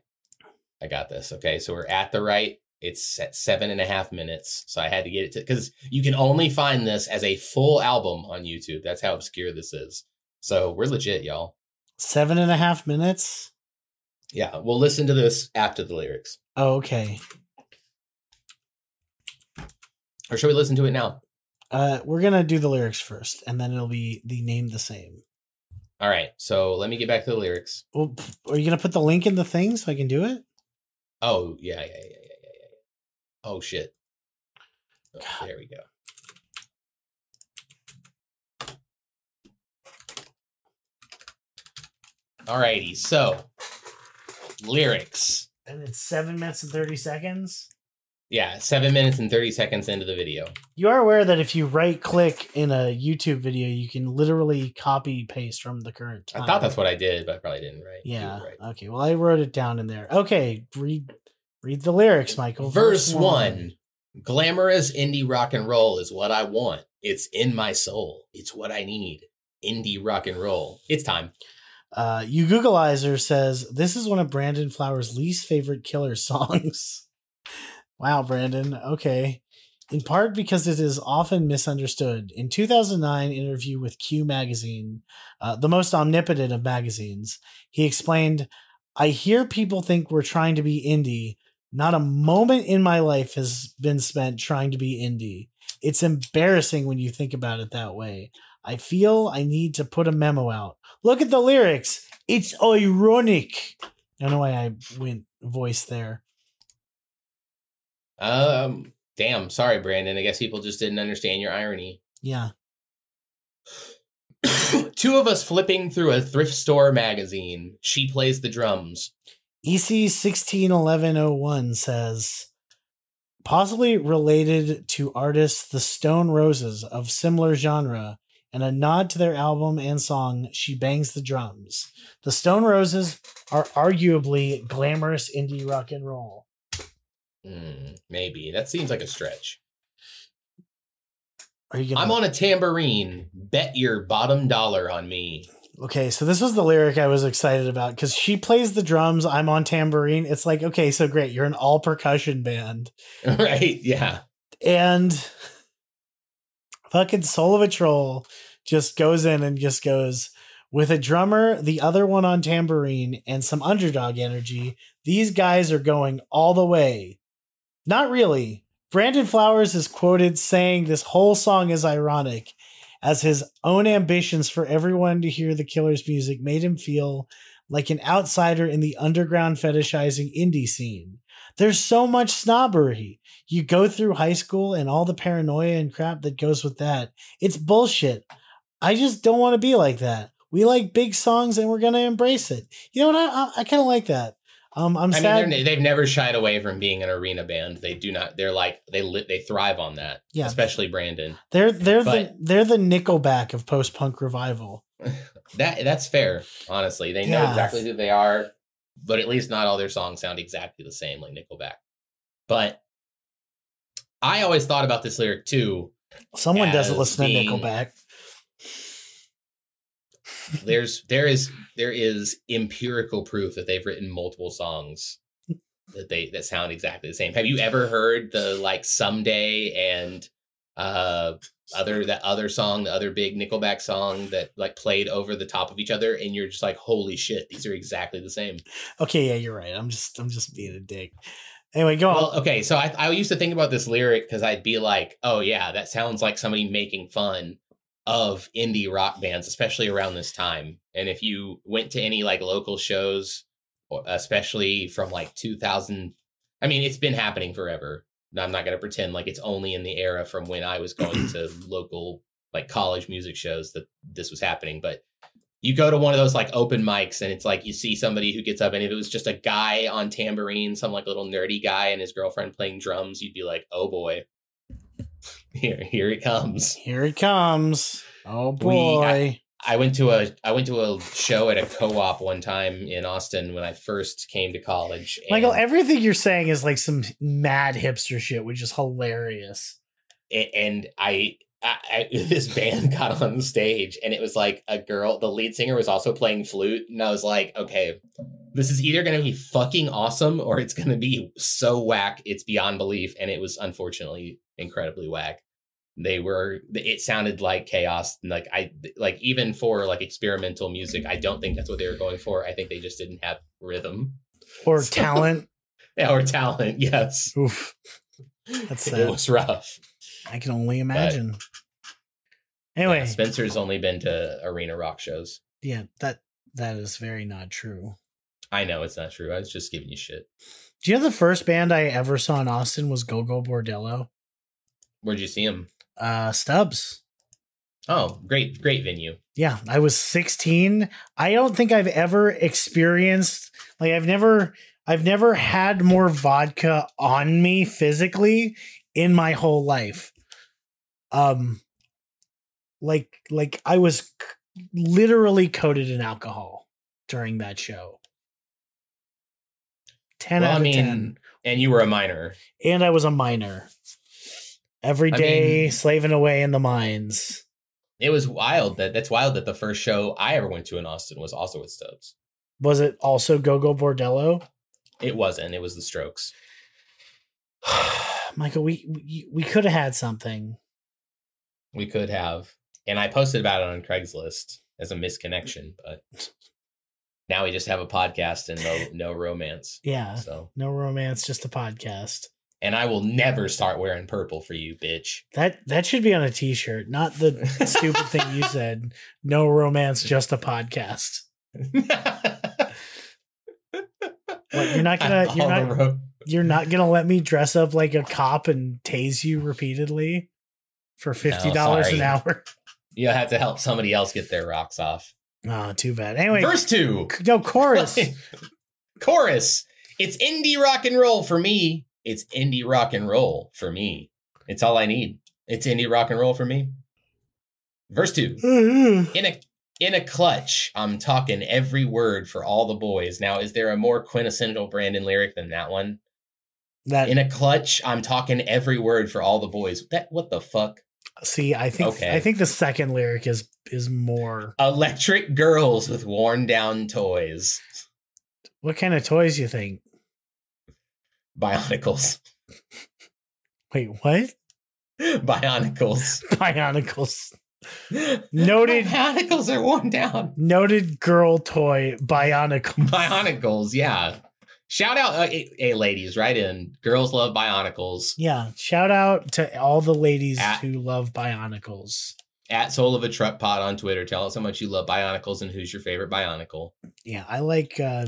I got this. Okay, so we're at the right. It's at seven and a half minutes. So I had to get it to because you can only find this as a full album on YouTube. That's how obscure this is. So we're legit, y'all. Seven and a half minutes. Yeah, we'll listen to this after the lyrics, Oh, okay. or should we listen to it now? Uh, we're gonna do the lyrics first, and then it'll be the name the same. All right. So let me get back to the lyrics. Well, are you gonna put the link in the thing so I can do it? Oh yeah, yeah, yeah, yeah, yeah, yeah. yeah. Oh shit. Oh, there we go. Alrighty, so lyrics. And it's seven minutes and thirty seconds. Yeah, seven minutes and thirty seconds into the video. You are aware that if you right click in a YouTube video, you can literally copy paste from the current time. I thought that's what I did, but I probably didn't. Right? Yeah. right. Okay. Well, I wrote it down in there. Okay. Read read the lyrics, Michael. Verse one. Glamorous indie rock and roll is what I want. It's in my soul. It's what I need. Indie rock and roll. It's time. Uh, you Googleizer says this is one of Brandon Flowers' least favorite Killer songs. Wow, Brandon. Okay. In part because it is often misunderstood. In 2009 interview with Q magazine, uh, the most omnipotent of magazines, he explained, "I hear people think we're trying to be indie. Not a moment in my life has been spent trying to be indie. It's embarrassing when you think about it that way. I feel I need to put a memo out. Look at the lyrics. It's ironic. I don't know why I went voice there. Um, damn. Sorry, Brandon. I guess people just didn't understand your irony. Yeah. Two of us flipping through a thrift store magazine. She plays the drums. EC 161101 says, possibly related to artists The Stone Roses of similar genre and a nod to their album and song She Bangs the Drums. The Stone Roses are arguably glamorous indie rock and roll. Hmm, maybe that seems like a stretch. Are you gonna I'm on a tambourine. Bet your bottom dollar on me. Okay, so this was the lyric I was excited about because she plays the drums, I'm on tambourine. It's like, okay, so great, you're an all percussion band. right? Yeah. And fucking Soul of a Troll just goes in and just goes with a drummer, the other one on tambourine, and some underdog energy. These guys are going all the way. Not really. Brandon Flowers is quoted saying this whole song is ironic, as his own ambitions for everyone to hear the Killer's music made him feel like an outsider in the underground fetishizing indie scene. There's so much snobbery. You go through high school and all the paranoia and crap that goes with that. It's bullshit. I just don't want to be like that. We like big songs and we're gonna embrace it. You know what? I I, I kind of like that. Um, I'm I sad. mean, they've never shied away from being an arena band. They do not. They're like they li- they thrive on that. Yeah. Especially Brandon. they're they're but- the they're the Nickelback of post punk revival. That that's fair. Honestly, they know Yeah. exactly who they are, but at least not all their songs sound exactly the same like Nickelback. But I always thought about this lyric too. Someone doesn't listen being- to Nickelback. There's there is there is empirical proof that they've written multiple songs that they that sound exactly the same. Have you ever heard the like someday and uh other that other song, the other big Nickelback song that like played over the top of each other, and you're just like, holy shit, these are exactly the same. Okay, yeah, you're right. I'm just I'm just being a dick. Anyway, go Well, on. okay, so I, I used to think about this lyric because I'd be like, oh yeah, that sounds like somebody making fun of indie rock bands, especially around this time. And if you went to any like local shows, especially from like 2000, I mean, it's been happening forever. I'm not going to pretend like it's only in the era from when I was going to local like college music shows that this was happening, but you go to one of those like open mics and it's like you see somebody who gets up and if it was just a guy on tambourine some like little nerdy guy and his girlfriend playing drums you'd be like oh boy here here it comes Here it comes. Oh We- boy. i went to a i went to a show at a co-op one time in austin when i first came to college and, Michael, everything you're saying is like some mad hipster shit, which is hilarious. and I, I, I this band got on the stage and it was like a girl the lead singer was also playing flute and i was like okay this is either going to be fucking awesome or it's going to be so whack it's beyond belief and it was unfortunately incredibly whack they were it sounded like chaos and like i like even for like experimental music i don't think that's what they were going for i think they just didn't have rhythm Or So- talent. or talent yes Oof. That's it was rough I can only imagine. Anyway, Yeah, spencer's only been to arena rock shows yeah, that that is very not true. I know it's not true. I was just giving you shit. Do you know the first band I ever saw in Austin was Gogol Bordello? Where'd you see him? Uh Stubbs. Oh, great, great venue. Yeah, I was 16. I don't think I've ever experienced like I've never I've never had more vodka on me physically in my whole life. Um like like I was c- literally coated in alcohol during that show. 10 Well, out I of mean, 10. and you were a minor. And I was a minor. Every I mean- slaving away in the mines. It was wild that that's wild that the first show I ever went to in Austin was also with Stubbs. Was it also Gogol Bordello? It wasn't. It was the Strokes. Michael, we we, we could have had something. We could have, and I posted about it on Craigslist as a misconnection, but now we just have a podcast and no no romance. Yeah. So, No romance, just a podcast. And I will never start wearing purple for you, bitch. That that should be on a t-shirt, not the stupid thing you said. No romance, just a podcast. What, you're not gonna- you're not- You're not gonna let me dress up like a cop and tase you repeatedly for fifty dollars an hour. You'll have to help somebody else get their rocks off. Oh, too bad. Anyway, Verse two. no chorus. Chorus. It's indie rock and roll for me. It's indie rock and roll for me. It's all I need. It's indie rock and roll for me. Verse two. In a in a clutch, I'm talking every word for all the boys. Now, is there a more quintessential Brandon lyric than that one? that In a clutch, I'm talking every word for all the boys. That what the fuck? see, I think Okay. I think the second lyric is is more. Electric girls with worn down toys. What kind of toys you think? Bionicles. Wait, what? Bionicles. Bionicles. Noted- Bionicles are worn down. Noted girl toy Bionicle. Bionicles, yeah. Shout out, uh, hey, ladies, right in. Girls love Bionicles. Yeah, shout out to all the ladies At- who love Bionicles. At Soul of a Truck Pod on Twitter, tell us how much you love Bionicles and who's your favorite Bionicle. Yeah, I like uh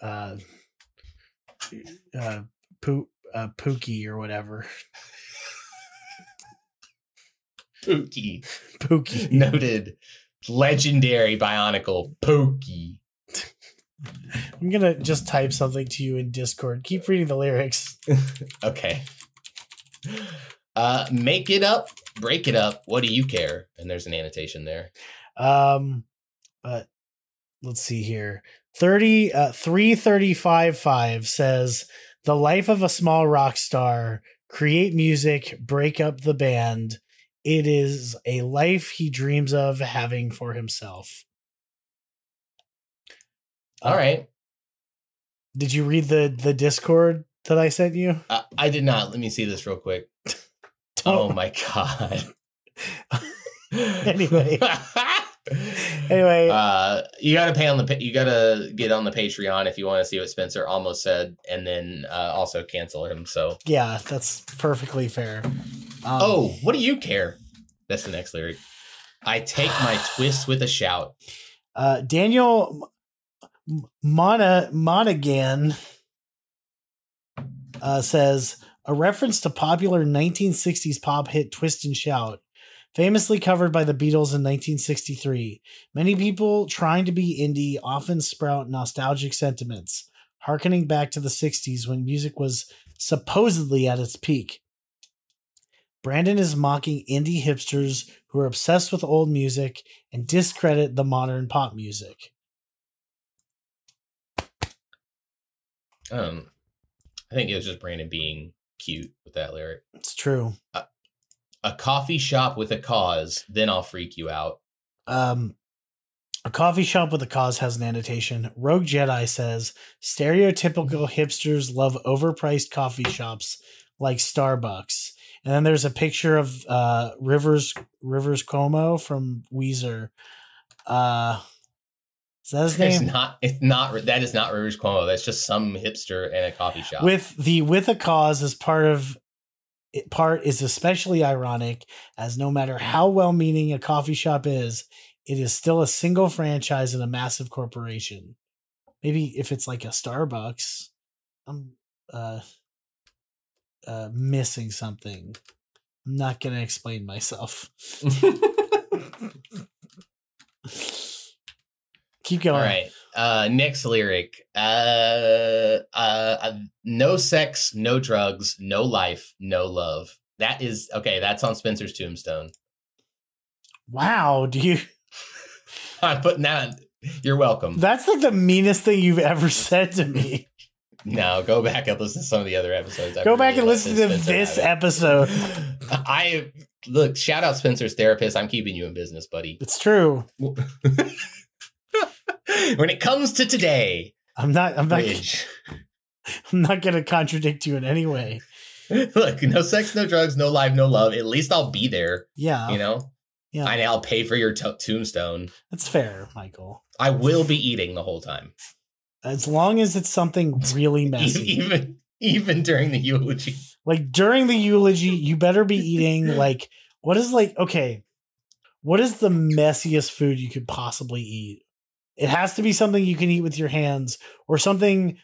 uh uh Poo uh Pookie or whatever. Pookie. Pookie. Noted legendary Bionicle, Pookie. I'm gonna just type something to you in Discord. Keep reading the lyrics. Okay. Uh, make it up, break it up. What do you care? And there's an annotation there. Um uh let's see here. 30 uh 3355 says the life of a small rock star, create music, break up the band. It is a life he dreams of having for himself. All Uh, right. Did you read the the Discord that I sent you? Uh, I did not. Let me see this real quick. Oh my god. Anyway. Anyway, uh, you got to pay on the. You got to get on the Patreon if you want to see what Spencer almost said, and then uh, also cancel him. So, yeah, that's perfectly fair. Um, oh, what do you care? That's the next lyric. I take my twist with a shout. uh, Daniel Mona Monaghan uh, says a reference to popular 1960s pop hit "Twist and Shout." Famously covered by the Beatles in 1963, many people trying to be indie often sprout nostalgic sentiments, harkening back to the 60s when music was supposedly at its peak. Brandon is mocking indie hipsters who are obsessed with old music and discredit the modern pop music. Um, I think it was just Brandon being cute with that lyric. It's true. A coffee shop with a cause, then I'll freak you out. Um, a coffee shop with a cause has an annotation. Rogue Jedi says stereotypical hipsters love overpriced coffee shops like Starbucks. And then there's a picture of uh, Rivers Rivers Como from Weezer. Uh, is that his It's name? not. It's not. That is not Rivers Cuomo. That's just some hipster in a coffee shop. with the with a cause as part of it part is especially ironic as no matter how well meaning a coffee shop is it is still a single franchise in a massive corporation. Maybe if it's like a starbucks i'm uh uh missing something. I'm not gonna explain myself. Keep going. All right. Uh, next lyric. Uh, uh, uh, no sex, no drugs, no life, no love. That is okay. That's on Spencer's tombstone. wow do you I'm putting that. You're welcome. that's like the meanest thing you've ever said to me no, go back and listen to some of the other episodes. I Go back really and listen to Spencer this episode. I look, shout out Spencer's therapist. I'm keeping you in business, buddy. It's true. When it comes to today, I'm not. I'm not. I'm not going to contradict you in any way. Look, no sex, no drugs, no life, no love. At least I'll be there. Yeah. You know, yeah. and I'll pay for your to- tombstone. That's fair, Michael. I will be eating the whole time, As long as it's something really messy. even even during the eulogy. like during the eulogy, you better be eating like what is like okay, what is the messiest food you could possibly eat? It has to be something you can eat with your hands or something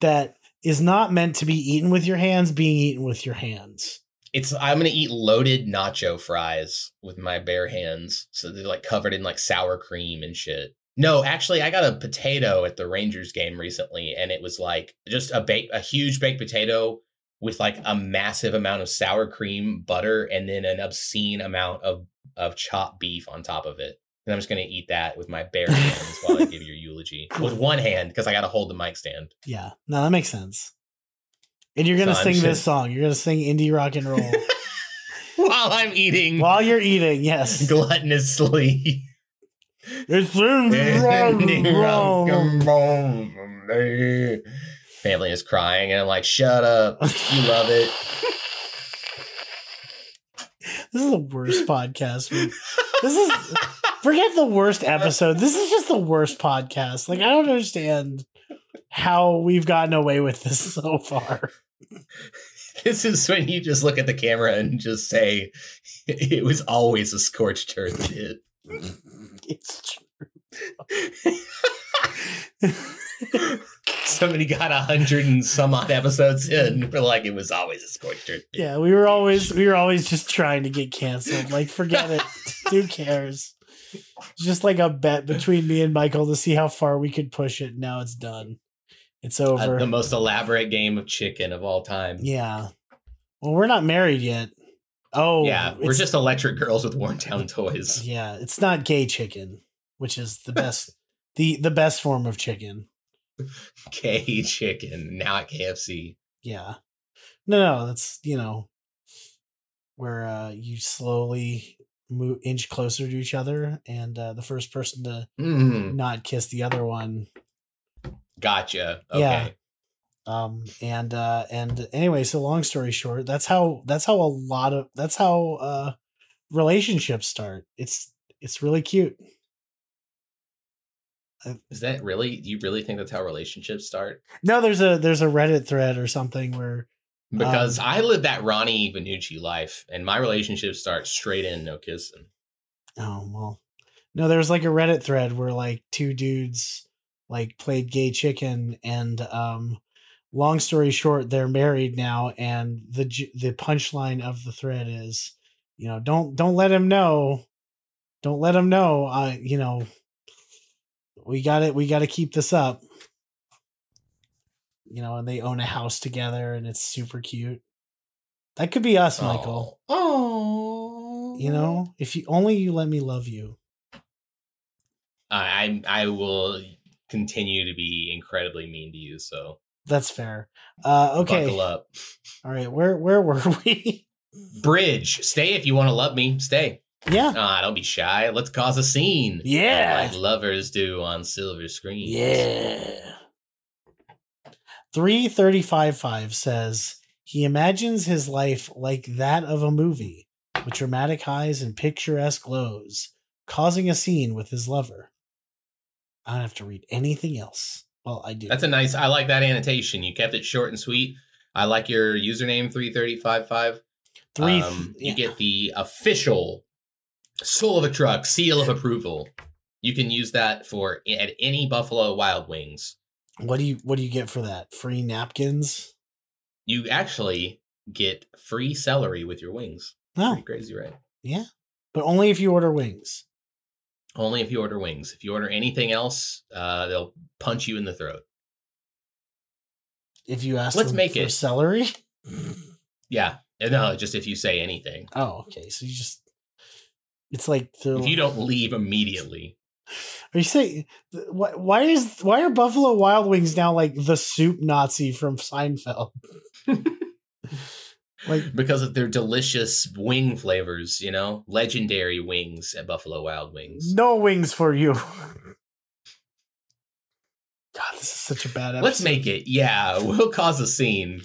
that is not meant to be eaten with your hands being eaten with your hands. It's I'm gonna eat loaded nacho fries with my bare hands, so they're like covered in like sour cream and shit. No, actually, I got a potato at the Rangers game recently, and it was like just a bake, a huge baked potato with like a massive amount of sour cream, butter, and then an obscene amount of of chopped beef on top of it. And I'm just gonna eat that with my bare hands while I give you your eulogy with one hand because I got to hold the mic stand. Yeah. No, that makes sense. And you're gonna So I'm sing this song. You're gonna sing indie rock and roll while I'm eating while you're eating. Yes, gluttonously. it's wrong. Family is crying, and I'm like, "Shut up! You love it." This is the worst podcast. This is forget the worst episode. This is just the worst podcast. Like I don't understand how we've gotten away with this so far. This is when you just look at the camera and just say, "It was always a scorched earth hit." It's true. Somebody got a hundred and some odd episodes in. We're like, it was always a scorched earth. hit." yeah, we were always we were always just trying to get canceled. Like forget it. Who cares? It's just like a bet between me and Michael to see how far we could push it. Now it's done. It's Uh, over. the most elaborate game of chicken of all time. yeah. Well, we're not married yet. Oh, yeah, we're just electric girls with worn down toys. Yeah, it's not gay chicken, which is the best the the best form of chicken. K chicken now at KFC. Yeah. No, no, that's you know where uh you slowly move inch closer to each other and uh the first person to Mm, not kiss the other one gotcha. Okay. Yeah. um and uh and anyway so long story short that's how that's how a lot of that's how uh relationships start it's it's really cute Is that really? Do you really think that's how relationships start? no there's a there's a reddit thread or something where Because Um, I live that Ronnie Vannucci life, and my relationships start straight in, no kissing. Oh well, no. There was like a Reddit thread where like two dudes like played gay chicken, and um, long story short, they're married now, and the the punchline of the thread is, you know, don't don't let him know, don't let him know. I you know, we got it. We got to keep this up. You know, and they own a house together, and it's super cute. That could be us, Michael. Oh, You know, if you only you let me love you. I I I will continue to be incredibly mean to you. So That's fair. Uh, okay. buckle up. All right. Where where were we? Bridge, stay if you want to love me. Stay. yeah. Ah, don't be shy. Let's cause a scene. Yeah. like lovers do on silver screens. Yeah. Three thirty five five says he imagines his life like that of a movie, with dramatic highs and picturesque lows, causing a scene with his lover. I don't have to read anything else. Well, I do. That's a nice. I like that annotation. You kept it short and sweet. I like your username three thirty five five. three. Um, yeah. You get the official soul of a truck seal of approval. You can use that for at any Buffalo Wild Wings. What do you what do you get for that? Free napkins? You actually get free celery with your wings. No, Pretty crazy, right? yeah, but only if you order wings. Only if you order wings. If you order anything else, uh, they'll punch you in the throat. If you ask Let's them make for it. celery. Yeah, no, just if you say anything. Oh, okay. So you just it's like the If you don't leave immediately, Are you saying why? Why is why are Buffalo Wild Wings now like the soup Nazi from Seinfeld? Like because of their delicious wing flavors, you know, legendary wings at Buffalo Wild Wings. no wings for you. God, this is such a bad episode. Let's make it. Yeah, we'll cause a scene.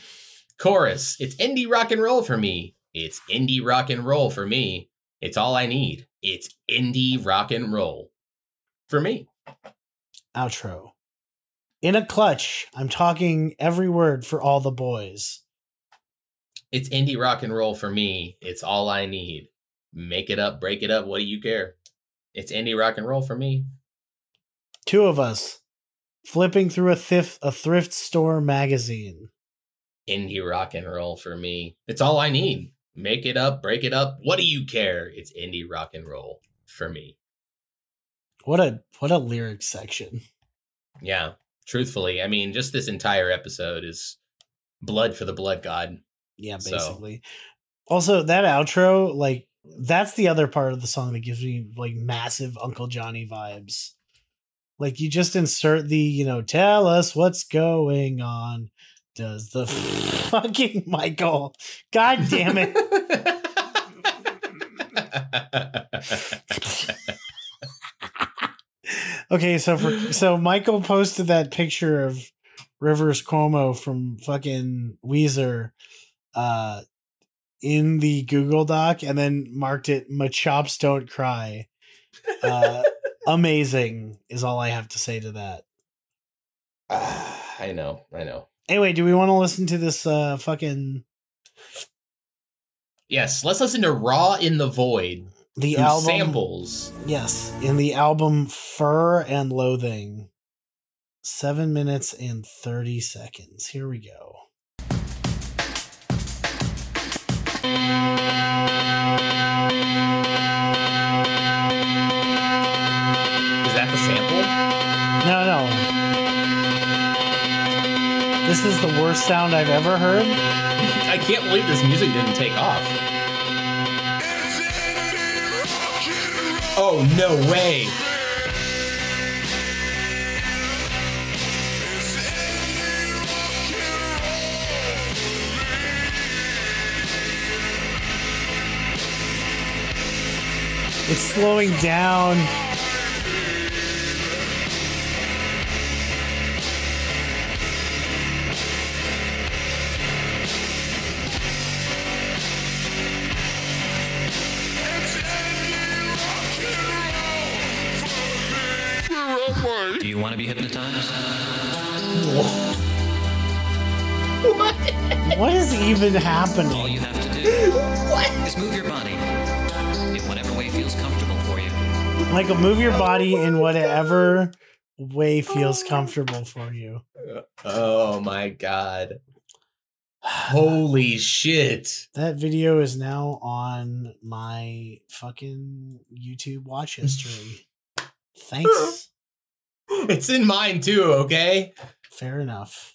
Chorus. It's indie rock and roll for me. It's indie rock and roll for me. It's all I need. It's indie rock and roll for me. outro. In a clutch, I'm talking every word for all the boys. It's indie rock and roll for me. It's all I need. Make it up, break it up. What do you care? It's indie rock and roll for me. Two of us flipping through a thrift a thrift store magazine. Indie rock and roll for me. It's all I need. Make it up, break it up. What do you care? It's indie rock and roll for me. What a what a lyric section. Yeah, truthfully, I mean, just this entire episode is blood for the blood god. Yeah, So- basically. Also, that outro, like that's the other part of the song that gives me like massive Uncle Johnny vibes. Like you just insert the, you know, tell us what's going on. Does the fucking Michael? God damn it! Okay, so for so Michael posted that picture of Rivers Cuomo from fucking Weezer uh in the Google Doc and then marked it "My chops don't cry." Uh amazing is all I have to say to that. I know, I know. Anyway, do we want to listen to this uh fucking Yes, let's listen to Raw in the Void. The album samples. Yes, in the album Fur and Loathing. 7 minutes and 30 seconds. Here we go. Is that the sample? No, no. This is the worst sound I've ever heard. I can't believe this music didn't take off. Oh, no way. It's slowing down. You want to be hypnotized? What is even happening? All happening? you have to do is move your body in whatever way feels comfortable for you. Michael, move your body in whatever way feels oh. comfortable for you. Oh my god. Holy shit. That video is now on my fucking YouTube watch history. Thanks. It's in mine too, okay? Fair enough.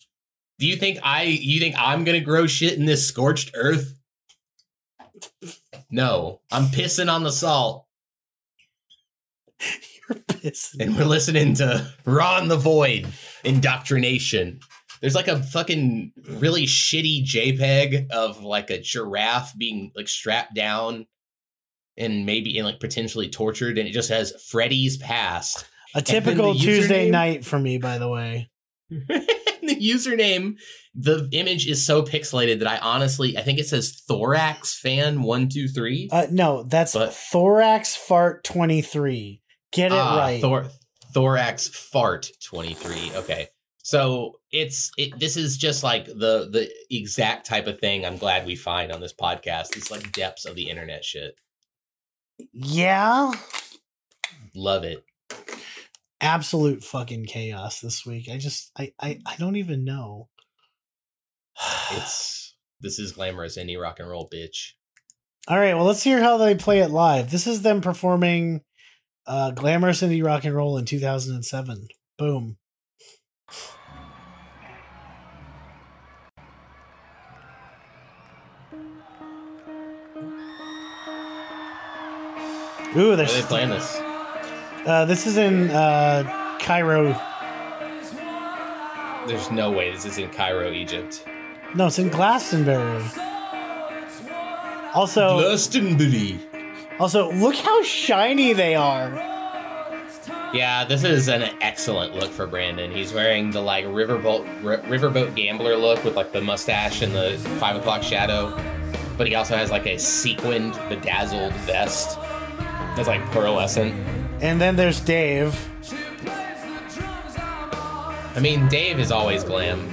Do you think I you think I'm gonna grow shit in this scorched earth? No. I'm pissing on the salt. You're pissing. And we're listening to in the Void Indoctrination. There's like a fucking really shitty JPEG of like a giraffe being like strapped down and maybe in like potentially tortured, and it just has Freddy's past. A typical Tuesday night for me, by the way. the username, the image is so pixelated that I honestly I think it says thorax fan one two three. Uh, no, that's But- Thorax Fart 23. Get it Ah, right. Thor- thorax fart 23. Okay. So it's it this is just like the the exact type of thing I'm glad we find on this podcast. It's like depths of the internet shit. yeah. Love it. Absolute fucking chaos this week. I just, I, I, I don't even know. It's this is glamorous indie rock and roll, bitch. All right, well, let's hear how they play it live. This is them performing uh, Glamorous Indie Rock and Roll in 2007. Boom. Ooh, they're they playing this? Uh, this is in uh, Cairo. There's no way this is in Cairo, Egypt. No, it's in Glastonbury. Also, Glastonbury. also look how shiny they are. Yeah, this is an excellent look for Brandon. He's wearing the like riverboat r- riverboat gambler look with like the mustache and the five o'clock shadow, but he also has like a sequined, bedazzled vest that's like pearlescent. And then there's Dave. I mean, Dave is always glam.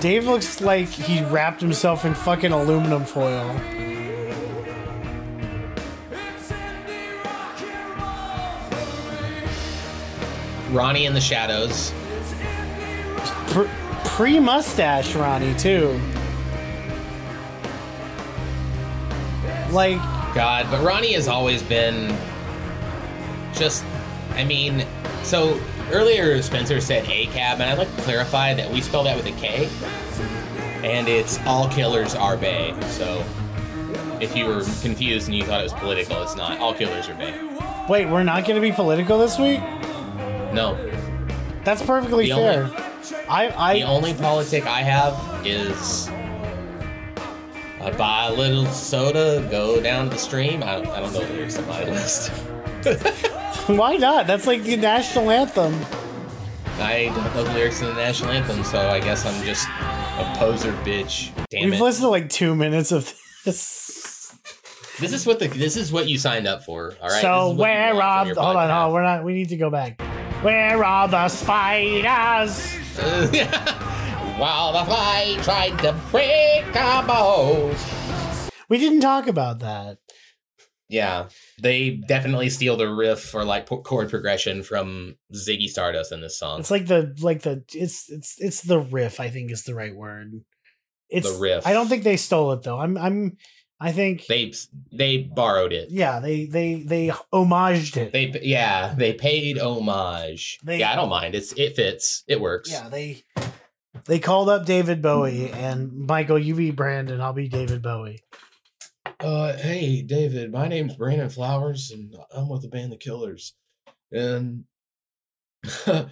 Dave looks like he wrapped himself in fucking aluminum foil. Ronnie in the shadows. Pre mustache Ronnie, too. Like, God, but Ronnie has always been just. I mean, so earlier Spencer said A cab, and I'd like to clarify that we spell that with a K, and it's all killers are Bay. So if you were confused and you thought it was political, it's not. All killers are Bay. wait, we're not going to be political this week? No, That's perfectly The fair. only- I, the only politic I have is. I buy a little soda, go down to the stream. I don't, I don't know the lyrics on my list. why not? That's like the national anthem. I don't know the lyrics to the national anthem, so I guess I'm just a poser bitch. Damn We've it! listened to like two minutes of this. This is what the this is what you signed up for. All right. so This is what you where are the, hold on, hold on, we're not. We need to go back. Where are the spiders? While the fly tried to break our balls. We didn't talk about that. Yeah, they definitely steal the riff or like chord progression from Ziggy Stardust in this song. It's like the like the it's it's it's the riff. I think is the right word. It's The riff. I don't think they stole it though. I'm I'm I think They they borrowed it. yeah they they they homaged it. They yeah they paid homage. They- yeah, I don't mind. It's it fits. It works. yeah they they called up David Bowie and Michael. You be Brandon. I'll be David Bowie. Uh, hey, David, my name's Brandon Flowers, and I'm with the band The Killers. And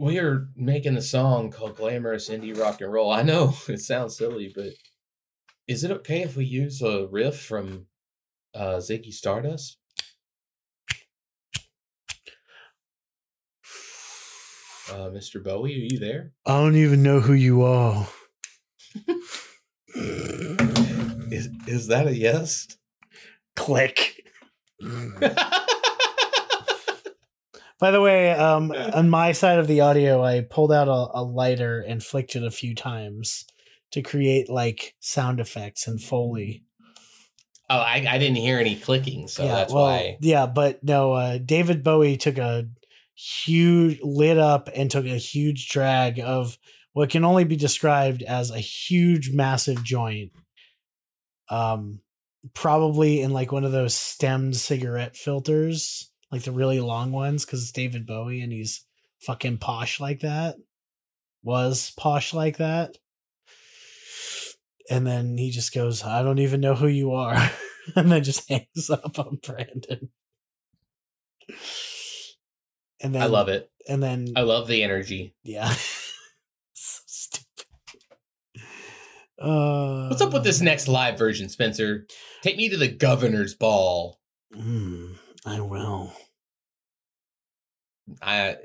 we are making a song called Glamorous Indie Rock and Roll. I know it sounds silly, but is it okay if we use a riff from uh, Ziggy Stardust? Uh, Mr. Bowie, are you there? I don't even know who you are. Is is that a yes? Click. By the way, um, on my side of the audio, I pulled out a, a lighter and flicked it a few times to create like sound effects and foley. oh, I, I didn't hear any clicking, so that's why. Yeah, but no, uh, David Bowie took a huge lit up and took a huge drag of what can only be described as a huge, massive joint. Um, probably in like one of those stemmed cigarette filters, like the really long ones, because it's David Bowie and he's fucking posh like that. Was posh like that. And then he just goes, I don't even know who you are. and then just hangs up on Brandon. And then I love it. And then I love the energy. yeah. so stupid. Uh, What's up with this next live version, Spencer? Take me to the governor's ball. Mm, I will. I,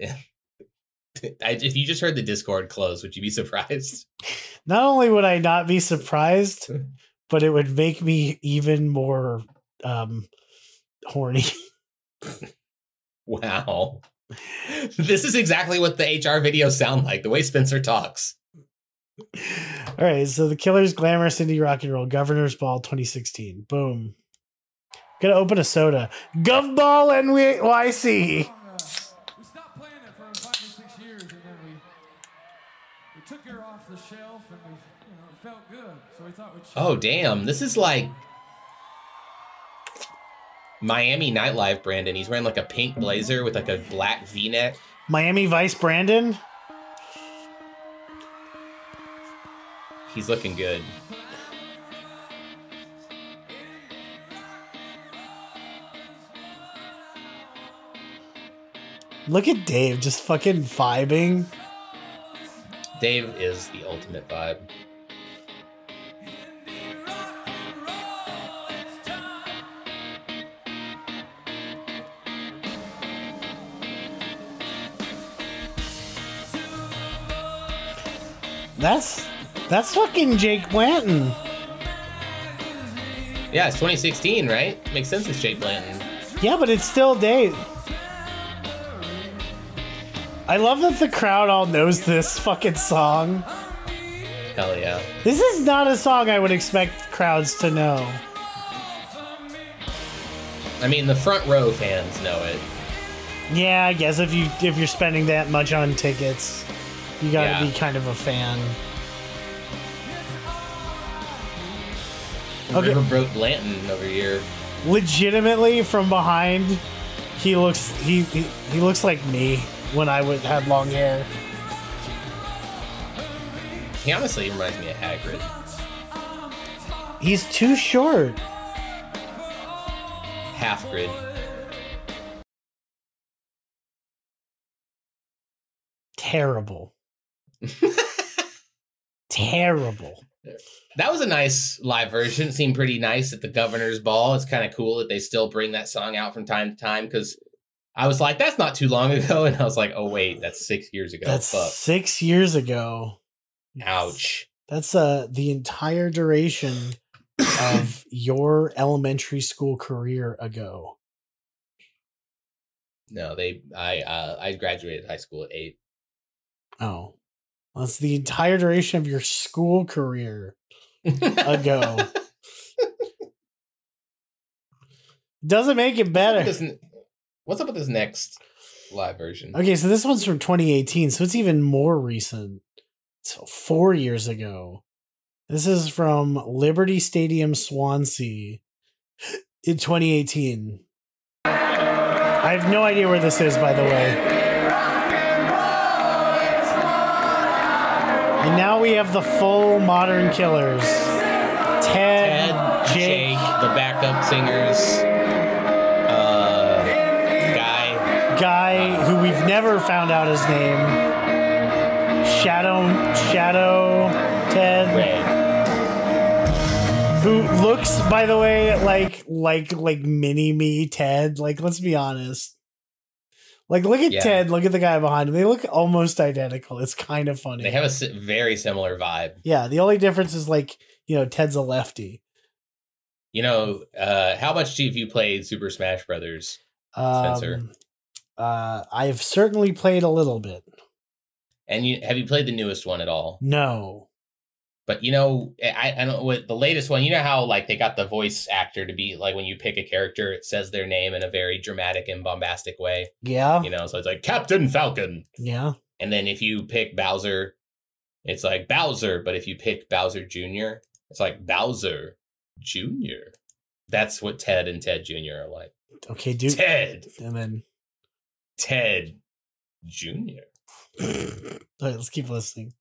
I if you just heard the Discord close, would you be surprised? Not only would I not be surprised, but it would make me even more um horny. Wow. This is exactly what the HR videos sound like, the way Spencer talks. All right, so the Killers Glamorous Indie Rock and Roll Governor's Ball 2016. Boom. Gonna open a soda. Govball NYC. we stopped playing it for five or six years, and then we we took her off the shelf, and we you know it felt good, so we thought we'd. Oh damn, this is like Miami nightlife Brandon. He's wearing like a pink blazer with like a black V-neck. Miami Vice Brandon. He's looking good. Look at Dave just fucking vibing. Dave is the ultimate vibe. That's that's fucking Jake Blanton. Yeah, it's 2016, right? Makes sense. It's Jake Blanton. Yeah, but it's still Dave. I love that the crowd all knows this fucking song. Hell yeah. This is not a song I would expect crowds to know. I mean, the front row fans know it. Yeah, I guess if you if you're spending that much on tickets, you gotta Yeah. be kind of a fan. Okay. River broke Blanton over here. Legitimately, from behind, he looks he he, he looks like me when I would had long hair. He honestly reminds me of Hagrid. He's too short. Half grid. Terrible. Terrible. That was a nice live version. It seemed pretty nice at the governor's ball. It's kind of cool that they still bring that song out from time to time because I was like, that's not too long ago. And I was like, oh, wait, that's six years ago. That's Fuck. six years ago. Ouch. That's uh the entire duration of your elementary school career ago. No, they, I, uh, I graduated high school at eight. Oh. That's the entire duration of your school career ago. Doesn't make it What's up better. this What's up with this next live version? Okay, so this one's from 2018, so it's even more recent. So four years ago. This is from Liberty Stadium, Swansea, in 2018. I have no idea where this is, by the way. And now we have the full Modern Killers. Ted, Ted, Jake, Jake, the backup singers, uh, guy. guy who we've never found out his name. Shadow, Shadow, Ted. Red. who looks by the way like like like mini me ted like let's be honest like look at Yeah. ted look at the guy behind him they look almost identical it's kind of funny They have a very similar vibe. yeah the only difference is like you know ted's a lefty You know, uh, how much have you played Super Smash Brothers? Spencer. um, uh i've certainly played a little bit And you have you played the newest one at all? no But you know, eh, I, I don't know what the latest one. You know how like they got the voice actor to be like when you pick a character, it says their name in a very dramatic and bombastic way. yeah You know, so it's like Captain Falcon. yeah And then if you pick Bowser, it's like Bowser. But if you pick Bowser Jr., it's like Bowser Jr. That's what Ted and Ted Jr. are like. okay dude Ted, and then Ted Jr. All right, let's keep listening.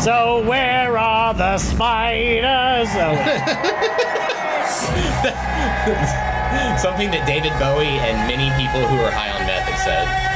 So where are the spiders? Oh, Something that David Bowie and many people who are high on meth have said.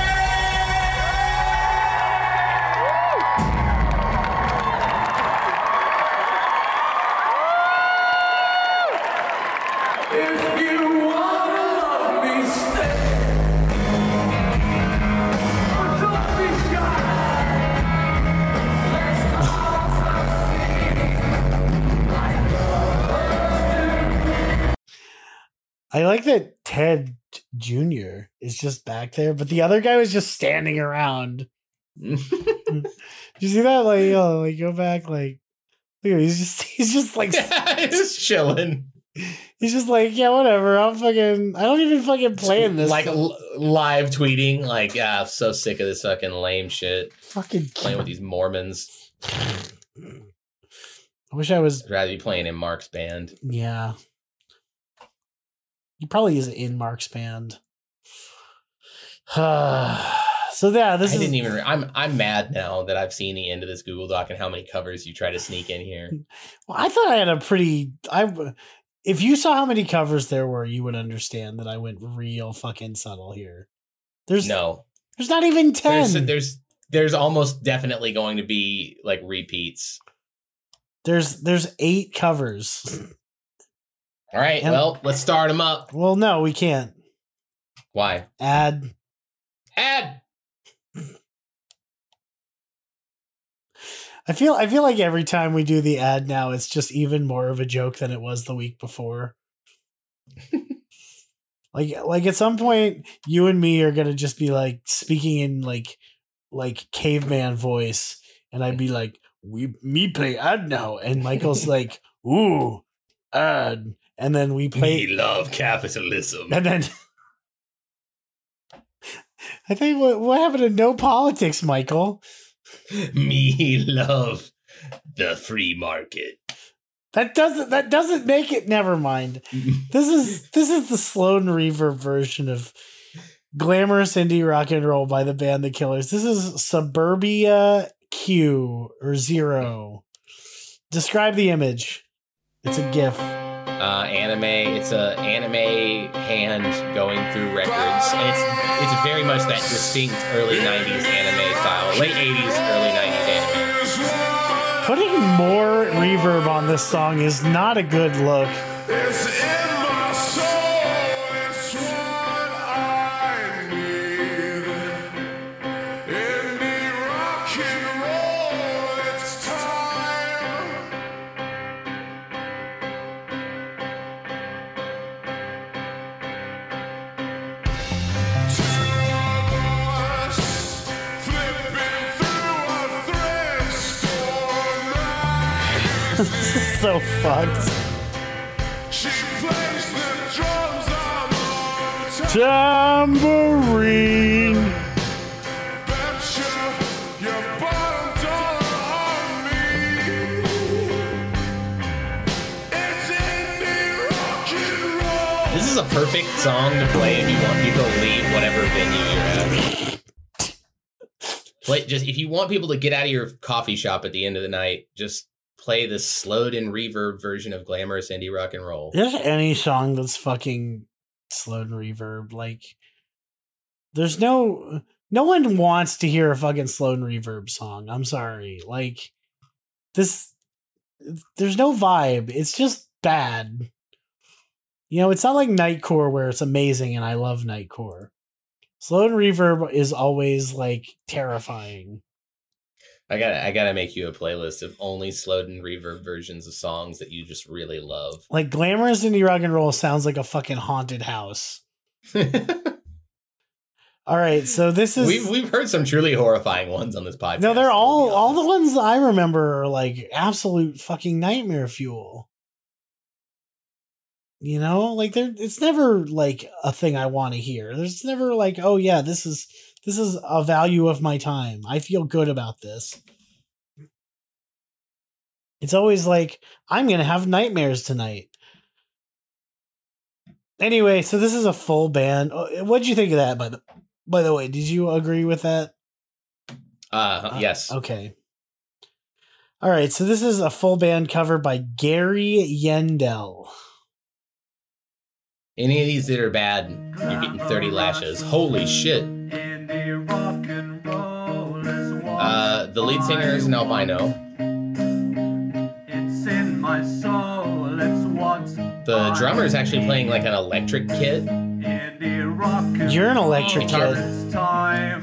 I like that Ted Jr. is just back there, but the other guy was just standing around. You see that? Like, oh, like go back, like, look, he's just, he's just like, Just chilling. he's just like, yeah, whatever. I'm fucking, I don't even fucking play in this. Like l- live tweeting, like, ah, I'm so sick of this fucking lame shit. fucking. Playing with these Mormons. I wish I was I'd rather be playing in Mark's band. Yeah. He probably is in Mark's band. so yeah, this I is didn't even. Re- I'm I'm mad now that I've seen the end of this Google Doc and how many covers you try to sneak in here. well, I thought I had a pretty I if you saw how many covers there were, you would understand that I went real fucking subtle here. There's No, there's not even 10. there's there's there's almost definitely going to be like repeats. there's there's 8 covers. All right, And- well, let's start them up. well, no, we can't. Why? Add Add. I feel I feel like every time we do the ad now, it's just even more of a joke than it was the week before. like like at some point, you and me are gonna just be like speaking in like like caveman voice, and I'd be like, "We me play ad now," and Michael's like, "Ooh, ad," and then we play, Me love capitalism. and then. I think what what happened to no politics, Michael? Me love the free market. That doesn't that doesn't make it. Never mind. This is this is the Sloan Reverb version of glamorous indie rock and roll by the band The Killers. This is Suburbia Q or Zero. Describe the image. It's a GIF. Uh, anime. It's a anime hand going through records, and it's it's very much that distinct early '90s anime style, late '80s, early '90s anime. Putting more reverb on this song is not a good look. Rock and roll. This is a perfect song to play if you want people to leave whatever venue you're at. Play just if you want people to get out of your coffee shop at the end of the night, just play the slowed and reverb version of glamorous indie rock and roll. There's any song that's fucking slowed and reverb. Like, there's no no one wants to hear a fucking slow and reverb song. I'm sorry. Like, this, there's no vibe. It's just bad. You know, it's not like Nightcore where it's amazing and I love Nightcore. Slow and reverb is always like terrifying. I gotta I gotta make you a playlist of only slowed and reverb versions of songs that you just really love. Like glamorous indie rock and roll sounds like a fucking haunted house. All right, so this is we've we've heard some truly horrifying ones on this podcast. No, they're all all the ones I remember are like absolute fucking nightmare fuel. You know, like there it's never like a thing I want to hear. There's never like, oh yeah, this is this is a value of my time. I feel good about this. It's always like I'm going to have nightmares tonight. Anyway, so this is a full band. Oh, What'd you think of that by the by the way? Did you agree with that? Uh, yes. Okay. All right, so this is a full band cover by Gary Yendel. Any of these that are bad, you're getting 30 lashes. Holy shit. The lead singer is an albino. It's in my soul, it's what's The drummer is actually playing like an electric kit. indie rock and You're an electric Guitar- kid.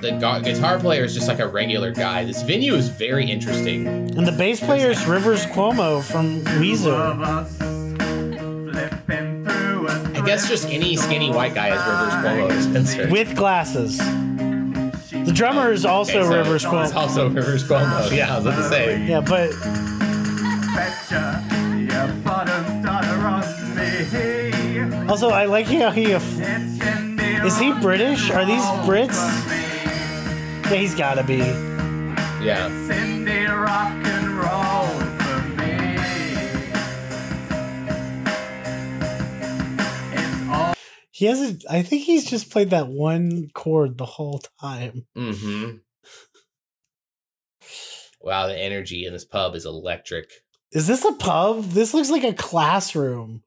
The gu- guitar player is just like a regular guy. This venue is very interesting. And the bass player is Rivers Cuomo from Of Weezer. us flipping through a I guess just any skinny white guy is Rivers Cuomo, Spencer. With glasses. The drummer is also Okay, so Rivers It's Cuomo. also Rivers Cuomo. Oh, yeah, I was about to say. Yeah, but betcha your bottom dollar on me. also I like how he It's is he British? Are these Brits? Yeah, he's gotta be. Yeah. He hasn't I think he's just played that one chord the whole time. Mm-hmm. Wow, the energy in this pub is electric. Is this a pub? This looks like a classroom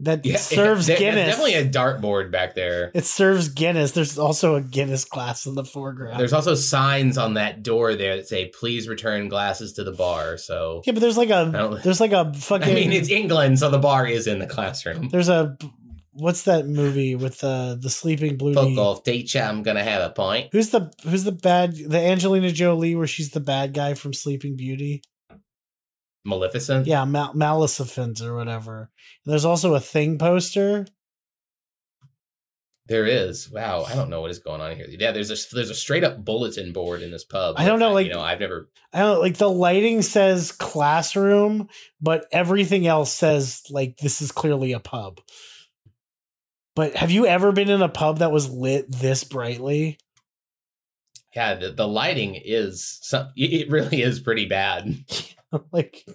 that Yeah, serves Guinness. definitely a dartboard back there. It serves Guinness. There's also a Guinness glass in the foreground. There's also signs on that door there that say "Please return glasses to the bar." So yeah, but there's like a there's like a fucking I mean, it's England, so the bar is in the classroom. there's a what's that movie with the the sleeping blue Fuck off, teacher. I'm gonna have a point. Who's the who's the bad the Angelina Jolie where she's the bad guy from Sleeping Beauty? Maleficent. Yeah, Mal- Maleficent or whatever. There's also a Thing poster. There is. Wow, I don't know what is going on here. Yeah, there's a there's a straight up bulletin board in this pub. I don't know, like- you know, I've never. I don't like the lighting says classroom, but everything else says like this is clearly a pub. But have you ever been in a pub that was lit this brightly? Yeah, the, the lighting is some. It really is pretty bad. like,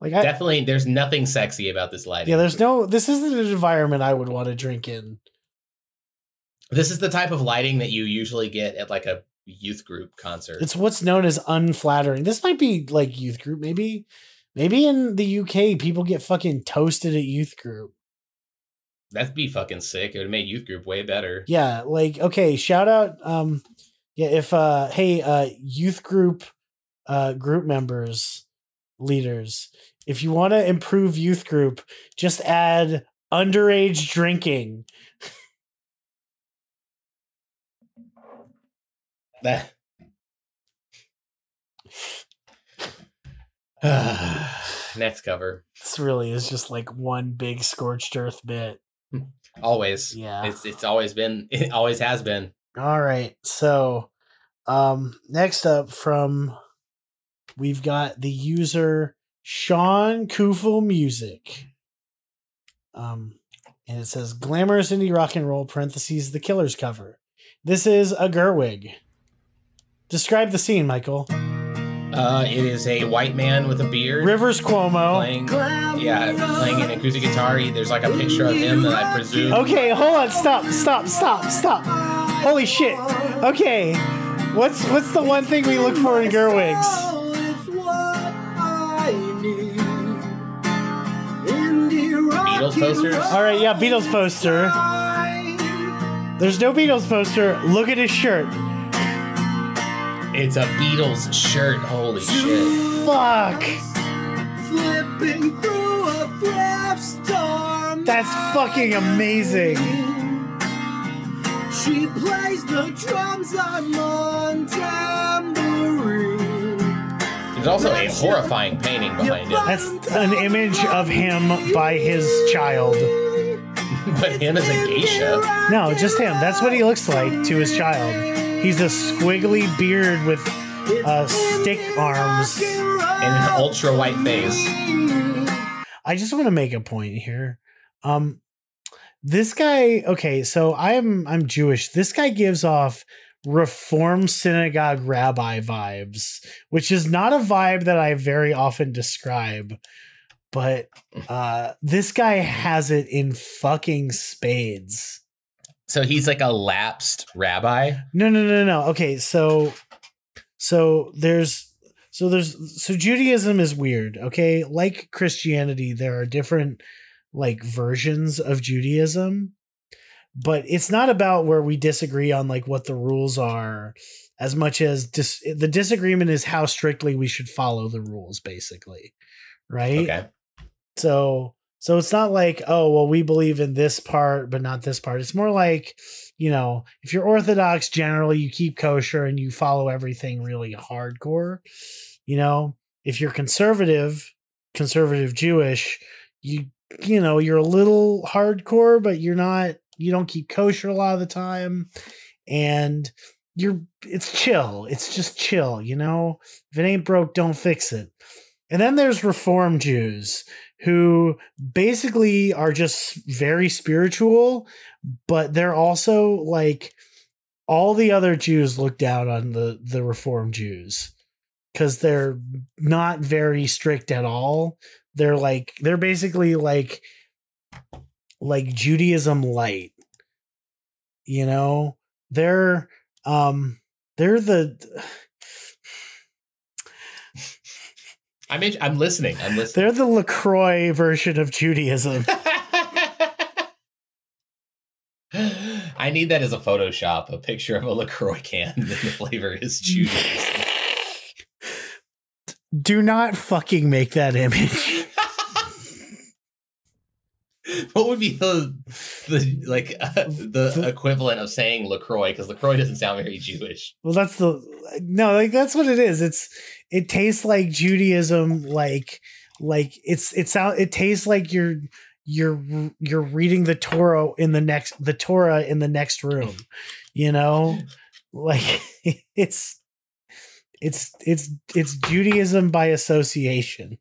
like I, Definitely, there's nothing sexy about this lighting. yeah. There's no. This isn't an environment I would want to drink in. this is the type of lighting that you usually get at like a youth group concert. It's what's known as unflattering. This might be like youth group. Maybe, maybe in the UK people get fucking toasted at youth group. That'd be fucking sick. It would made youth group way better. Yeah, like okay, shout out um yeah, if uh hey uh youth group uh group members, leaders, if you want to improve youth group, just add underage drinking. That. Next cover. This really is just like one big scorched earth bit. Always. Yeah. It's it's always been it always has been. All right. So, um, next up from we've got the user Sean Kufel Music. Um, and it says glamorous indie rock and roll parentheses the Killers cover. This is a Gerwig. Describe the scene, Michael. Uh it is a white man with a beard Rivers Cuomo. playing yeah, playing an acoustic guitar. He- There's like a picture of him that I presume Okay, hold on. Stop. Stop. Stop. Stop. Holy shit. Okay. What's what's the one thing we look for in Gerwigs? Beatles posters. All right, yeah, Beatles poster. There's no Beatles poster. Look at his shirt. It's a Beatles shirt. Holy shit. Fuck. Flipping through a thrift store. That's fucking amazing. She plays the drums I'm on tambourine. There's also a horrifying painting behind it. That's an image of him by his child. But him as a geisha. No, just him. That's what he looks like to his child. He's a squiggly beard with uh, stick arms. And an ultra white face. I just want to make a point here. Um this guy, okay, so I'm I'm Jewish. This guy gives off reform synagogue rabbi vibes, which is not a vibe that I very often describe. But uh this guy has it in fucking spades. So he's like a lapsed rabbi. No, no, no, no. Okay, so so there's so there's so Judaism is weird, okay? Like Christianity, there are different like versions of Judaism, but it's not about where we disagree on like what the rules are as much as dis- the disagreement is how strictly we should follow the rules basically. Right? Okay. So so it's not like, oh, well, we believe in this part, but not this part. It's more like, you know, if you're Orthodox, generally you keep kosher and you follow everything really hardcore. You know, if you're conservative, conservative Jewish, you you know, you're a little hardcore, but you're not you don't keep kosher a lot of the time. And you're it's chill. It's just chill, you know? If it ain't broke, don't fix it. And then there's reform Jews who basically are just very spiritual, but they're also like all the other Jews look down on the the reform Jews because they're not very strict at all. They're like they're basically like like Judaism light. You know, they're um they're the I'm in, I'm listening. I'm listening. they're the LaCroix version of Judaism. I need that as a Photoshop, a picture of a LaCroix can and the flavor is Judaism. Do not fucking make that image. what would be the the like uh, the equivalent of saying LaCroix because LaCroix doesn't sound very Jewish. Well, that's the no, like that's what it is. It's it tastes like Judaism, like like it's it sound it tastes like you're you're you're reading the Torah in the next the Torah in the next room, you know, like it's it's it's it's Judaism by association.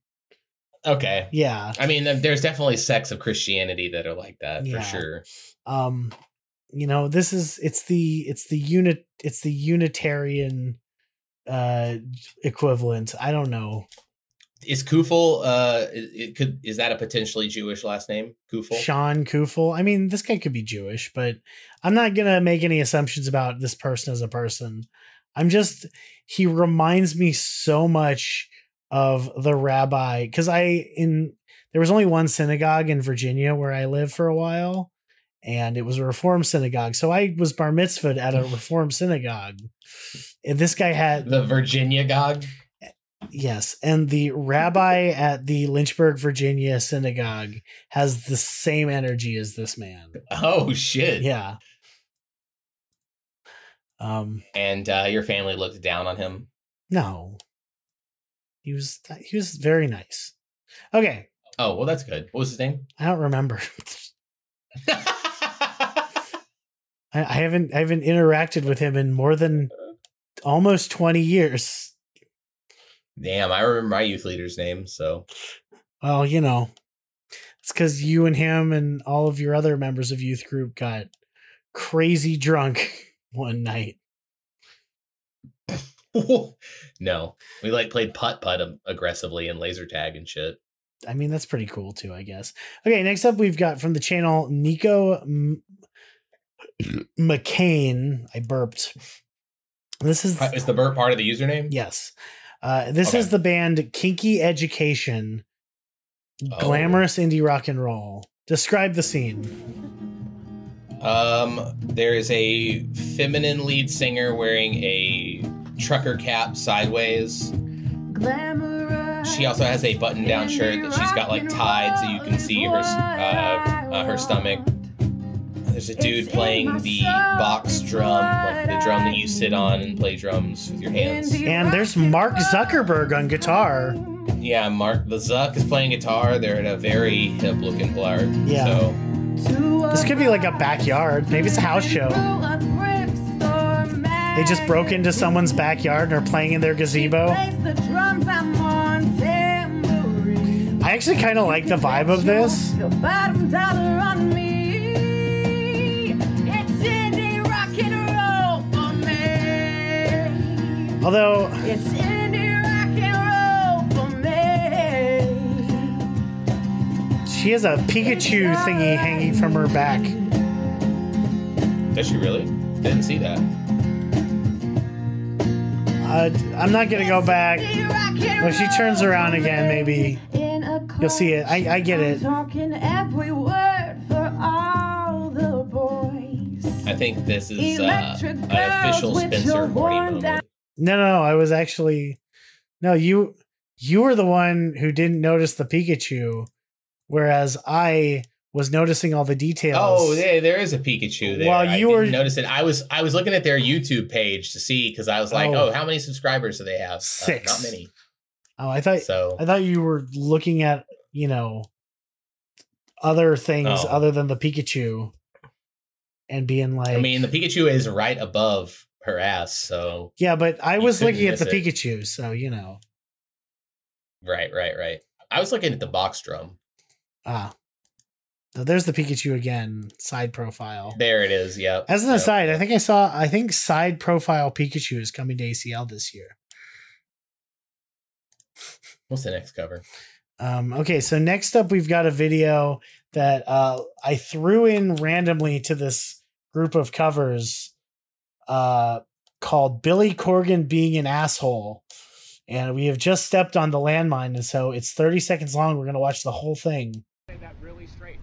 Okay. Yeah. I mean, there's definitely sects of Christianity that are like that Yeah. for sure. um you know this is it's the it's the unit it's the unitarian uh equivalent i don't know Is Kufel uh it, it could is that a potentially Jewish last name? Kufel? sean kufel i mean this guy could be jewish but i'm not gonna make any assumptions about this person as a person i'm just he reminds me so much of the rabbi because i in there was only one synagogue in virginia where i lived for a while and it was a reform synagogue so i was bar mitzvahed at a reform synagogue and this guy had The Virginia Gog? Yes, and the rabbi at the Lynchburg, Virginia synagogue has the same energy as this man. Oh shit. Yeah. Um And uh your family looked down on him. no. He was he was very nice. Okay, Oh, well that's good. What was his name? I don't remember. I, I haven't I haven't interacted with him in more than almost 20 years. Damn, I remember my youth leader's name, so Well, you know, it's because you and him and all of your other members of youth group got crazy drunk one night. no. We like played putt putt aggressively and laser tag and shit. I mean, that's pretty cool too, I guess. Okay, next up, we've got from the channel Nico M- McCain. I burped. This is Uh, Is the burp part of the username? yes. Uh, this Okay. is the band Kinky Education, Oh. glamorous indie rock and roll. Describe the scene. Um, there is a feminine lead singer wearing a trucker cap sideways. She also has a button-down shirt that she's got like tied so you can see her uh, uh, her stomach. There's a dude playing the box drum, like the drum that you sit on and play drums with your hands. And there's Mark Zuckerberg on guitar. Yeah, Mark the Zuck is playing guitar. They're in a very hip-looking bar. Yeah. So This could be like a backyard. Maybe it's a house show. They just broke into someone's backyard and are playing in their gazebo. I actually kind of like the vibe of this. Although It's indie rock and roll for me. she has a Pikachu thingy hanging from her back. does she really? Didn't see that. Uh, I'm not gonna go back. When she turns around again, maybe you'll see it. I, I get it. Talking every word for all the boys. I think this is uh, Electric an official Spencer your Horny moment. No, no, I was actually no. You you were the one who didn't notice the Pikachu, whereas I was noticing all the details. Oh, yeah, there is a Pikachu there. While you didn't were- noticing. I was I was looking at their YouTube page to see because I was like, Oh. oh. how many subscribers do they have? Uh, Six. not many. Oh, I thought So I thought you were looking at you know other things Oh. other than the Pikachu, and being like, I mean, the Pikachu is right above her ass. So yeah, but I was looking at the it. Pikachu, so you know, right, right, right. I was looking at the box drum. ah, so there's the Pikachu again, side profile. There it is. Yep. As an Yep. aside, I think I saw. I think side profile Pikachu is coming to ACL this year. What's the next cover? Um, okay, so next up, we've got a video that uh, I threw in randomly to this group of covers uh, called Billy Corgan Being an Asshole. And we have just stepped on the landmine. And so it's 30 seconds long. We're going to watch the whole thing. say that really straight.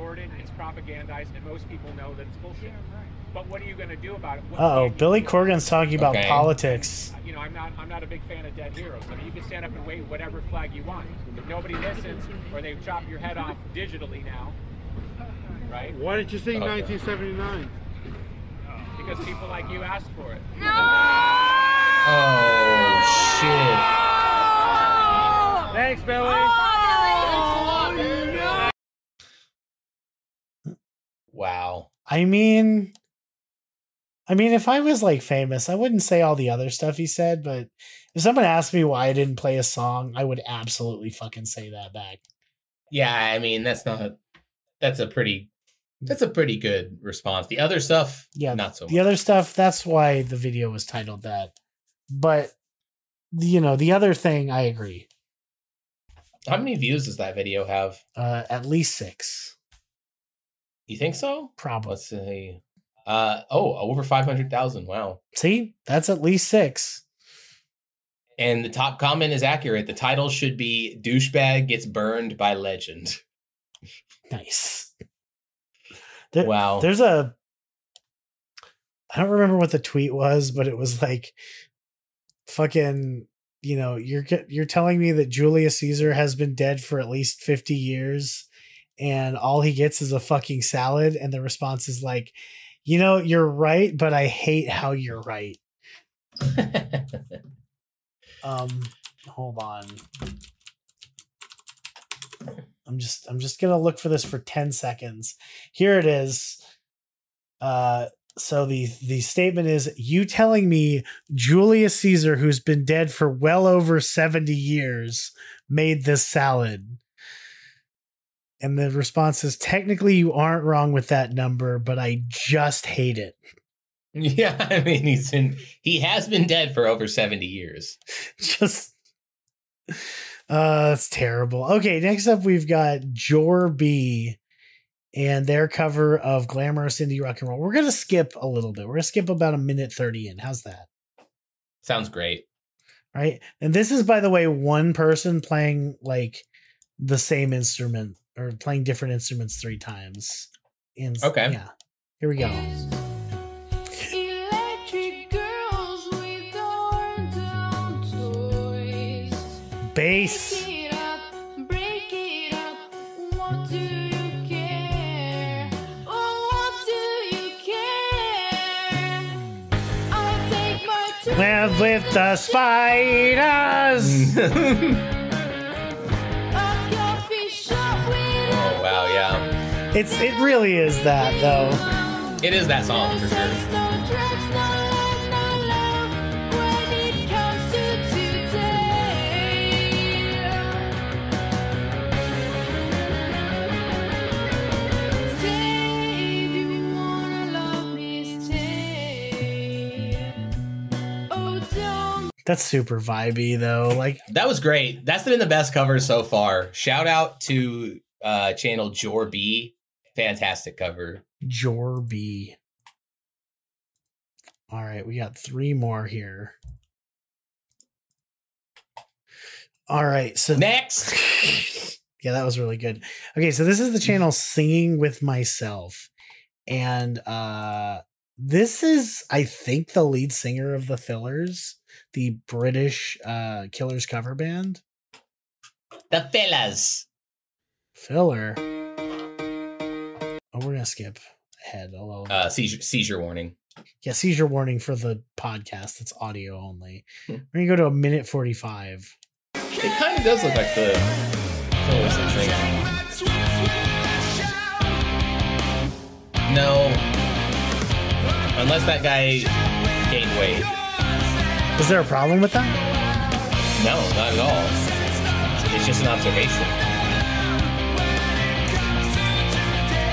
It's distorted, it's propagandized, and most people know that it's bullshit. But what are you going to do about it? Uh oh, Billy? Corgan's talking about Okay. politics. You know, I'm not I'm not a big fan of dead heroes. I mean, you can stand up and wave whatever flag you want. If nobody listens, or they chop your head off digitally now, right? Why didn't you sing Okay. 1979? Because people like you asked for it. Oh shit. Thanks, Billy. Wow. I mean, I mean, if I was like famous, I wouldn't say all the other stuff he said, but if someone asked me why I didn't play a song, I would absolutely fucking say that back. Yeah, I mean that's not that's a pretty that's a pretty good response. The other stuff, Yeah, not so much. The other stuff, that's why the video was titled that. But you know, the other thing, I agree. How many views does that video have? Uh, at least six, You think so? probably. Let's see. Uh oh, over five hundred thousand. Wow. See, that's at least six. And the top comment is accurate. The title should be "Douchebag Gets Burned by Legend." Nice. There- Wow. There's a. I don't remember what the tweet was, but it was like, fucking. You know, you're you're telling me that Julius Caesar has been dead for at least fifty years, and all he gets is a fucking salad, and the response is like, you know, you're right, but I hate how you're right. Um, hold on. I'm just I'm just gonna look for this for 10 seconds. Here it is. Uh so the the statement is you telling me Julius Caesar, who's been dead for well over 70 years, made this salad. And the response is technically you aren't wrong with that number, but I just hate it. yeah, I mean he's been he has been dead for over seventy years. just uh it's terrible okay next up we've got jor b and their cover of glamorous indie rock and roll we're gonna skip a little bit we're gonna skip about a minute 30 in how's that Sounds great. right and this is by the way one person playing like the same instrument or playing different instruments three times. In Okay. yeah. Here we go. Electric girls with worn down toys. bass. Break it up, break wow, yeah. it's it really is that though It is that song for sure. no drugs, no love, no love when it comes to today. Stay if you wanna love me, stay. Oh, don't that's super vibey though like That was great. That's been the best cover so far. Shout out to uh channel Jor B. Fantastic cover. Jorby. All right, we got three more here. All right, so Next. yeah, that was really good. Okay, so this is the channel Singing with Myself. And uh this is I think the lead singer of the Fillers, the British uh Killers cover band. The fellas. Filler. Oh, we're gonna skip ahead a little. Uh seizure seizure warning. Yeah, seizure warning for the podcast. It's audio only. Hmm. We're gonna go to a minute forty-five. It kind of does look like the. No. Unless that guy gained weight. Is there a problem with that? No, not at all. It's just an observation.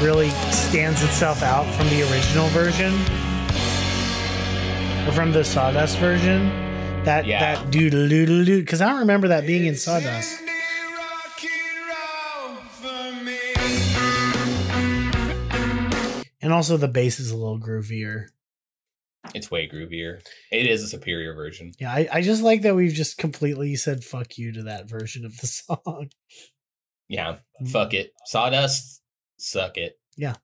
really stands itself out from the original version. Or from the Sawdust version. That Yeah. that doodle doodle doo because I don't remember that being in Sawdust. And also the bass is a little groovier. It's way groovier. It is a superior version. Yeah, I, I just like that we've just completely said fuck you to that version of the song. Yeah. Mm. Fuck it. Sawdust, suck it. Yeah.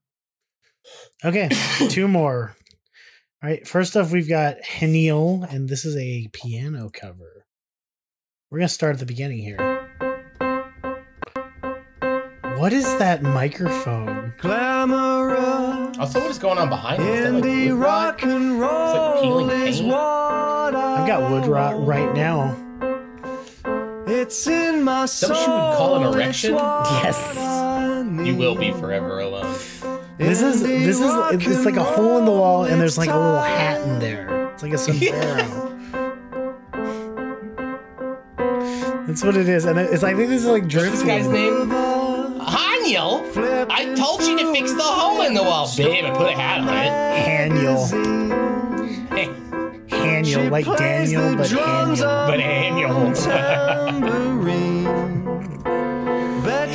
Okay, two more. All right, first off, we've got Heniel, and this is a piano cover. We're gonna start at the beginning here. What is that microphone? Glamorous Also, what is going on behind us? Is that in like the wood rock and like peeling roll is paint. what I've got wood rot right now. It's in my that soul. what you would call an erection? what Yes. I You will be forever alone. This is this is rock it's like a hole in the wall, and there's like a little hat in there. It's like a sombrero. That's what it is, and it's I think this is like What's drip this guy's name? Lover, Haniel? I told you to fix the hole in the wall, babe, and put a hat on Haniel, it. Haniel, like Daniel, but Haniel. but Haniel. tambourine.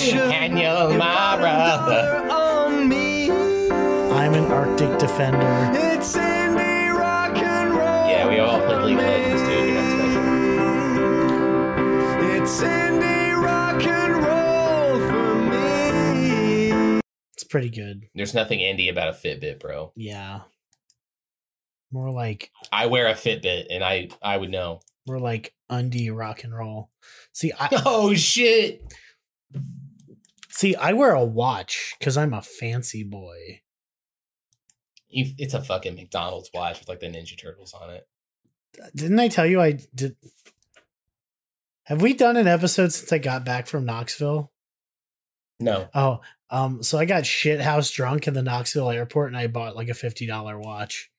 Betcha Haniel, my brother. on me. I'm an Arctic defender. It's indie rock and roll. Yeah, we all played League of Legends too. You're not special. It's indie rock and roll for me. It's pretty good. There's nothing indie about a Fitbit, bro. Yeah. More like I wear a Fitbit, and I I would know. more like undie rock and roll. See, I Oh shit! See. I wear a watch because I'm a fancy boy. You, it's a fucking McDonald's watch with like the Ninja Turtles on it. Didn't I tell you I did? Have we done an episode since I got back from Knoxville? No, Oh, um, so I got shit house drunk in the Knoxville airport and I bought like a fifty dollar watch.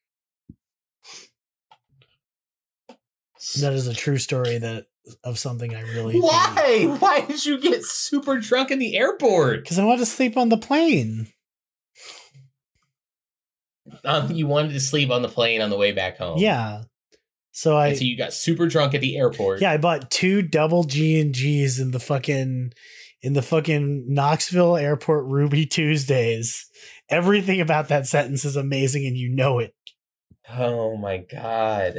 That is a true story that of something I really why? Why did you get super drunk in the airport? Because I wanted to sleep on the plane. Um, you wanted to sleep on the plane on the way back home. Yeah. So I and so you got super drunk at the airport. yeah I bought two double G and G's in the fucking in the fucking Knoxville Airport Ruby Tuesdays. Everything about that sentence is amazing and you know it. Oh my god.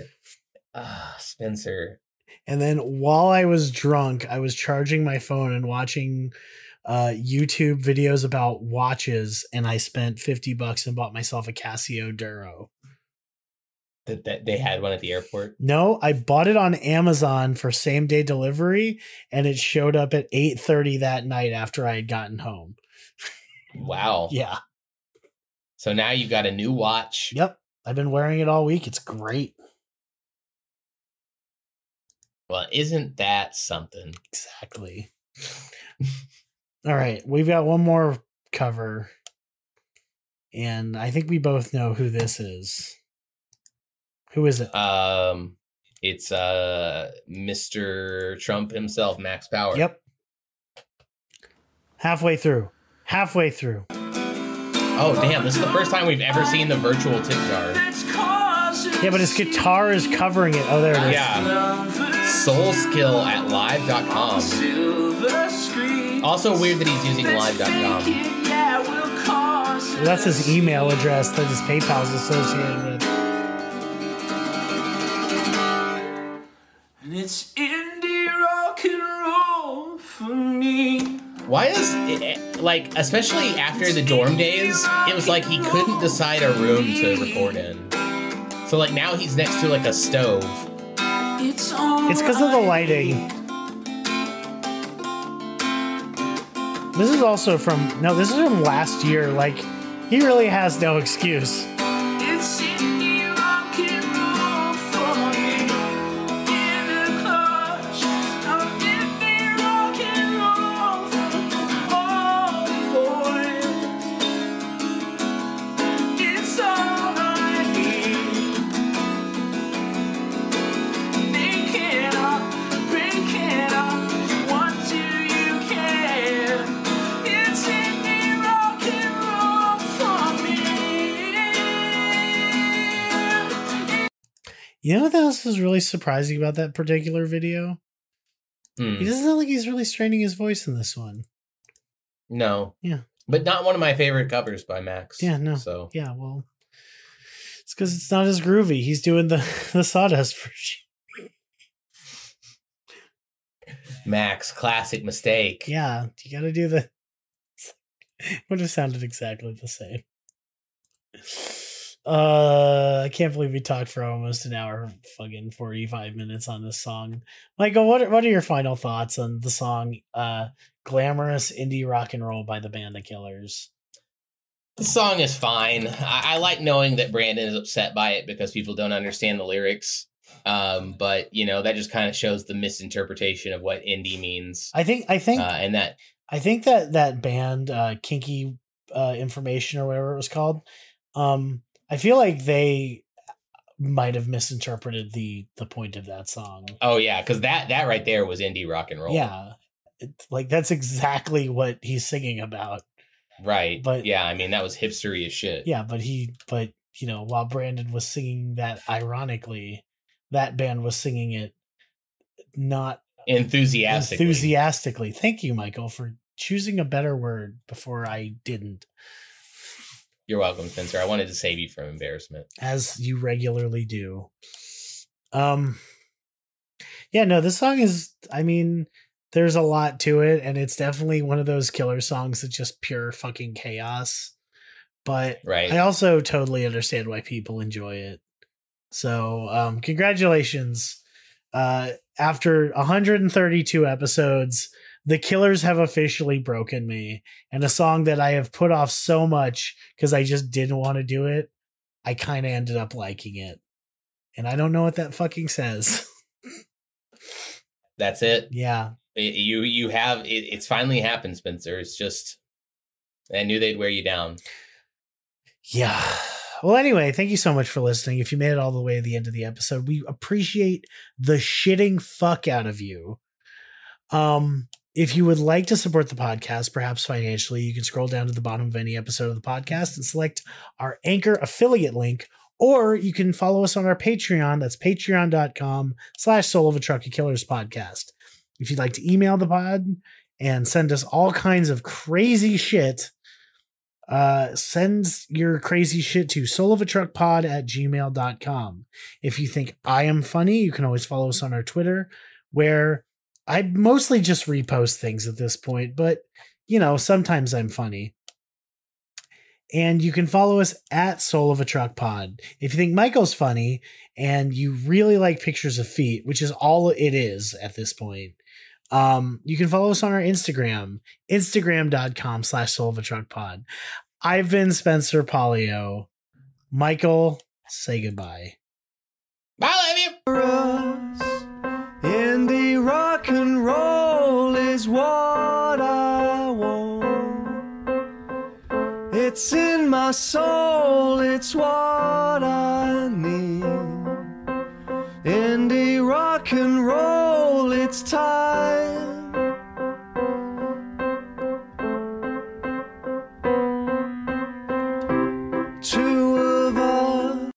Ah, Spencer. And then while I was drunk, I was charging my phone and watching uh, YouTube videos about watches, and I spent 50 bucks and bought myself a Casio Duro. That, that they had one at the airport. No, I bought it on Amazon for same day delivery, and it showed up at 8:30 that night after I had gotten home. Wow. Yeah. So now you've got a new watch. Yep. I've been wearing it all week. It's great. Well, isn't that something? Exactly. all right. We've got one more cover. And I think we both know who this is. Who is it? Um, it's uh Mr. Trump himself, Max Power. Yep. Halfway through. Halfway through. Oh damn! This is the first time we've ever seen the virtual tip jar. Yeah, but his guitar is covering it. Oh, there it is. Yeah. Soul skill at live.com. Also weird that he's using live.com. Well, that's his email address that his PayPal's associated with. And it's indie rock and roll for me. Why is it, like especially after the dorm days, it was like he couldn't decide a room to record in. So like now he's next to like a stove. It's because of the lighting. This is also from no, this is from last year. Like, he really has no excuse. You know what else was really surprising about that particular video? Hmm. He doesn't sound like he's really straining his voice in this one. No. Yeah. But not one of my favorite covers by Max. Yeah, no. So Yeah, well, it's because it's not as groovy. He's doing the the sawdust version. Max, classic mistake. Yeah, you got to do the. Would have sounded exactly the same. Uh, I can't believe we talked for almost an hour, fucking forty five minutes on this song. Michael, what are, what are your final thoughts on the song? Uh, glamorous indie rock and roll by the band The Killers. The song is fine. I, I like knowing that Brandon is upset by it because people don't understand the lyrics. Um, but you know that just kind of shows the misinterpretation of what indie means, I think I think uh, and that I think that that band, uh, Kinky uh, Information or whatever it was called, um, I feel like they might have misinterpreted the the point of that song. oh yeah, because that that right there was indie rock and roll. Yeah, it, like that's exactly what he's singing about. right. But- But yeah, I mean that was hipstery as shit. Yeah, but he, but you know, while Brandon was singing that ironically, that band was singing it not enthusiastically. enthusiastically. Thank you, Michael, for choosing a better word before I didn't. You're welcome, Spencer. I wanted to save you from embarrassment. as you regularly do. Um yeah, no, this song is I mean, there's a lot to it and it's definitely one of those killer songs that's just pure fucking chaos. But Right. I also totally understand why people enjoy it. So, um congratulations. Uh after 132 episodes, the Killers have officially broken me and a song that I have put off so much because I just didn't want to do it. I kind of ended up liking it. And I don't know what that fucking says. That's it. yeah. It- you you have it, it's finally happened, Spencer. It's just I knew they'd wear you down. Yeah. Well, anyway, thank you so much for listening. If you made it all the way to the end of the episode, we appreciate the shitting fuck out of you. Um, if you would like to support the podcast, perhaps financially, you can scroll down to the bottom of any episode of the podcast and select our Anchor affiliate link, or you can follow us on our Patreon. That's patreon.com slash soul of a truck killers podcast. If you'd like to email the pod and send us all kinds of crazy shit, uh send your crazy shit to soulofatruckpod at gmail.com if you think i am funny you can always follow us on our twitter where i mostly just repost things at this point but you know sometimes i'm funny and you can follow us at soul of a truck pod if you think michael's funny and you really like pictures of feet which is all it is at this point um, you can follow us on our Instagram, instagram.com slash soul of a truck pod. I've been Spencer Polio. Michael, say goodbye. I love you. It's in my soul, it's what I need. Indie rock and roll, it's time.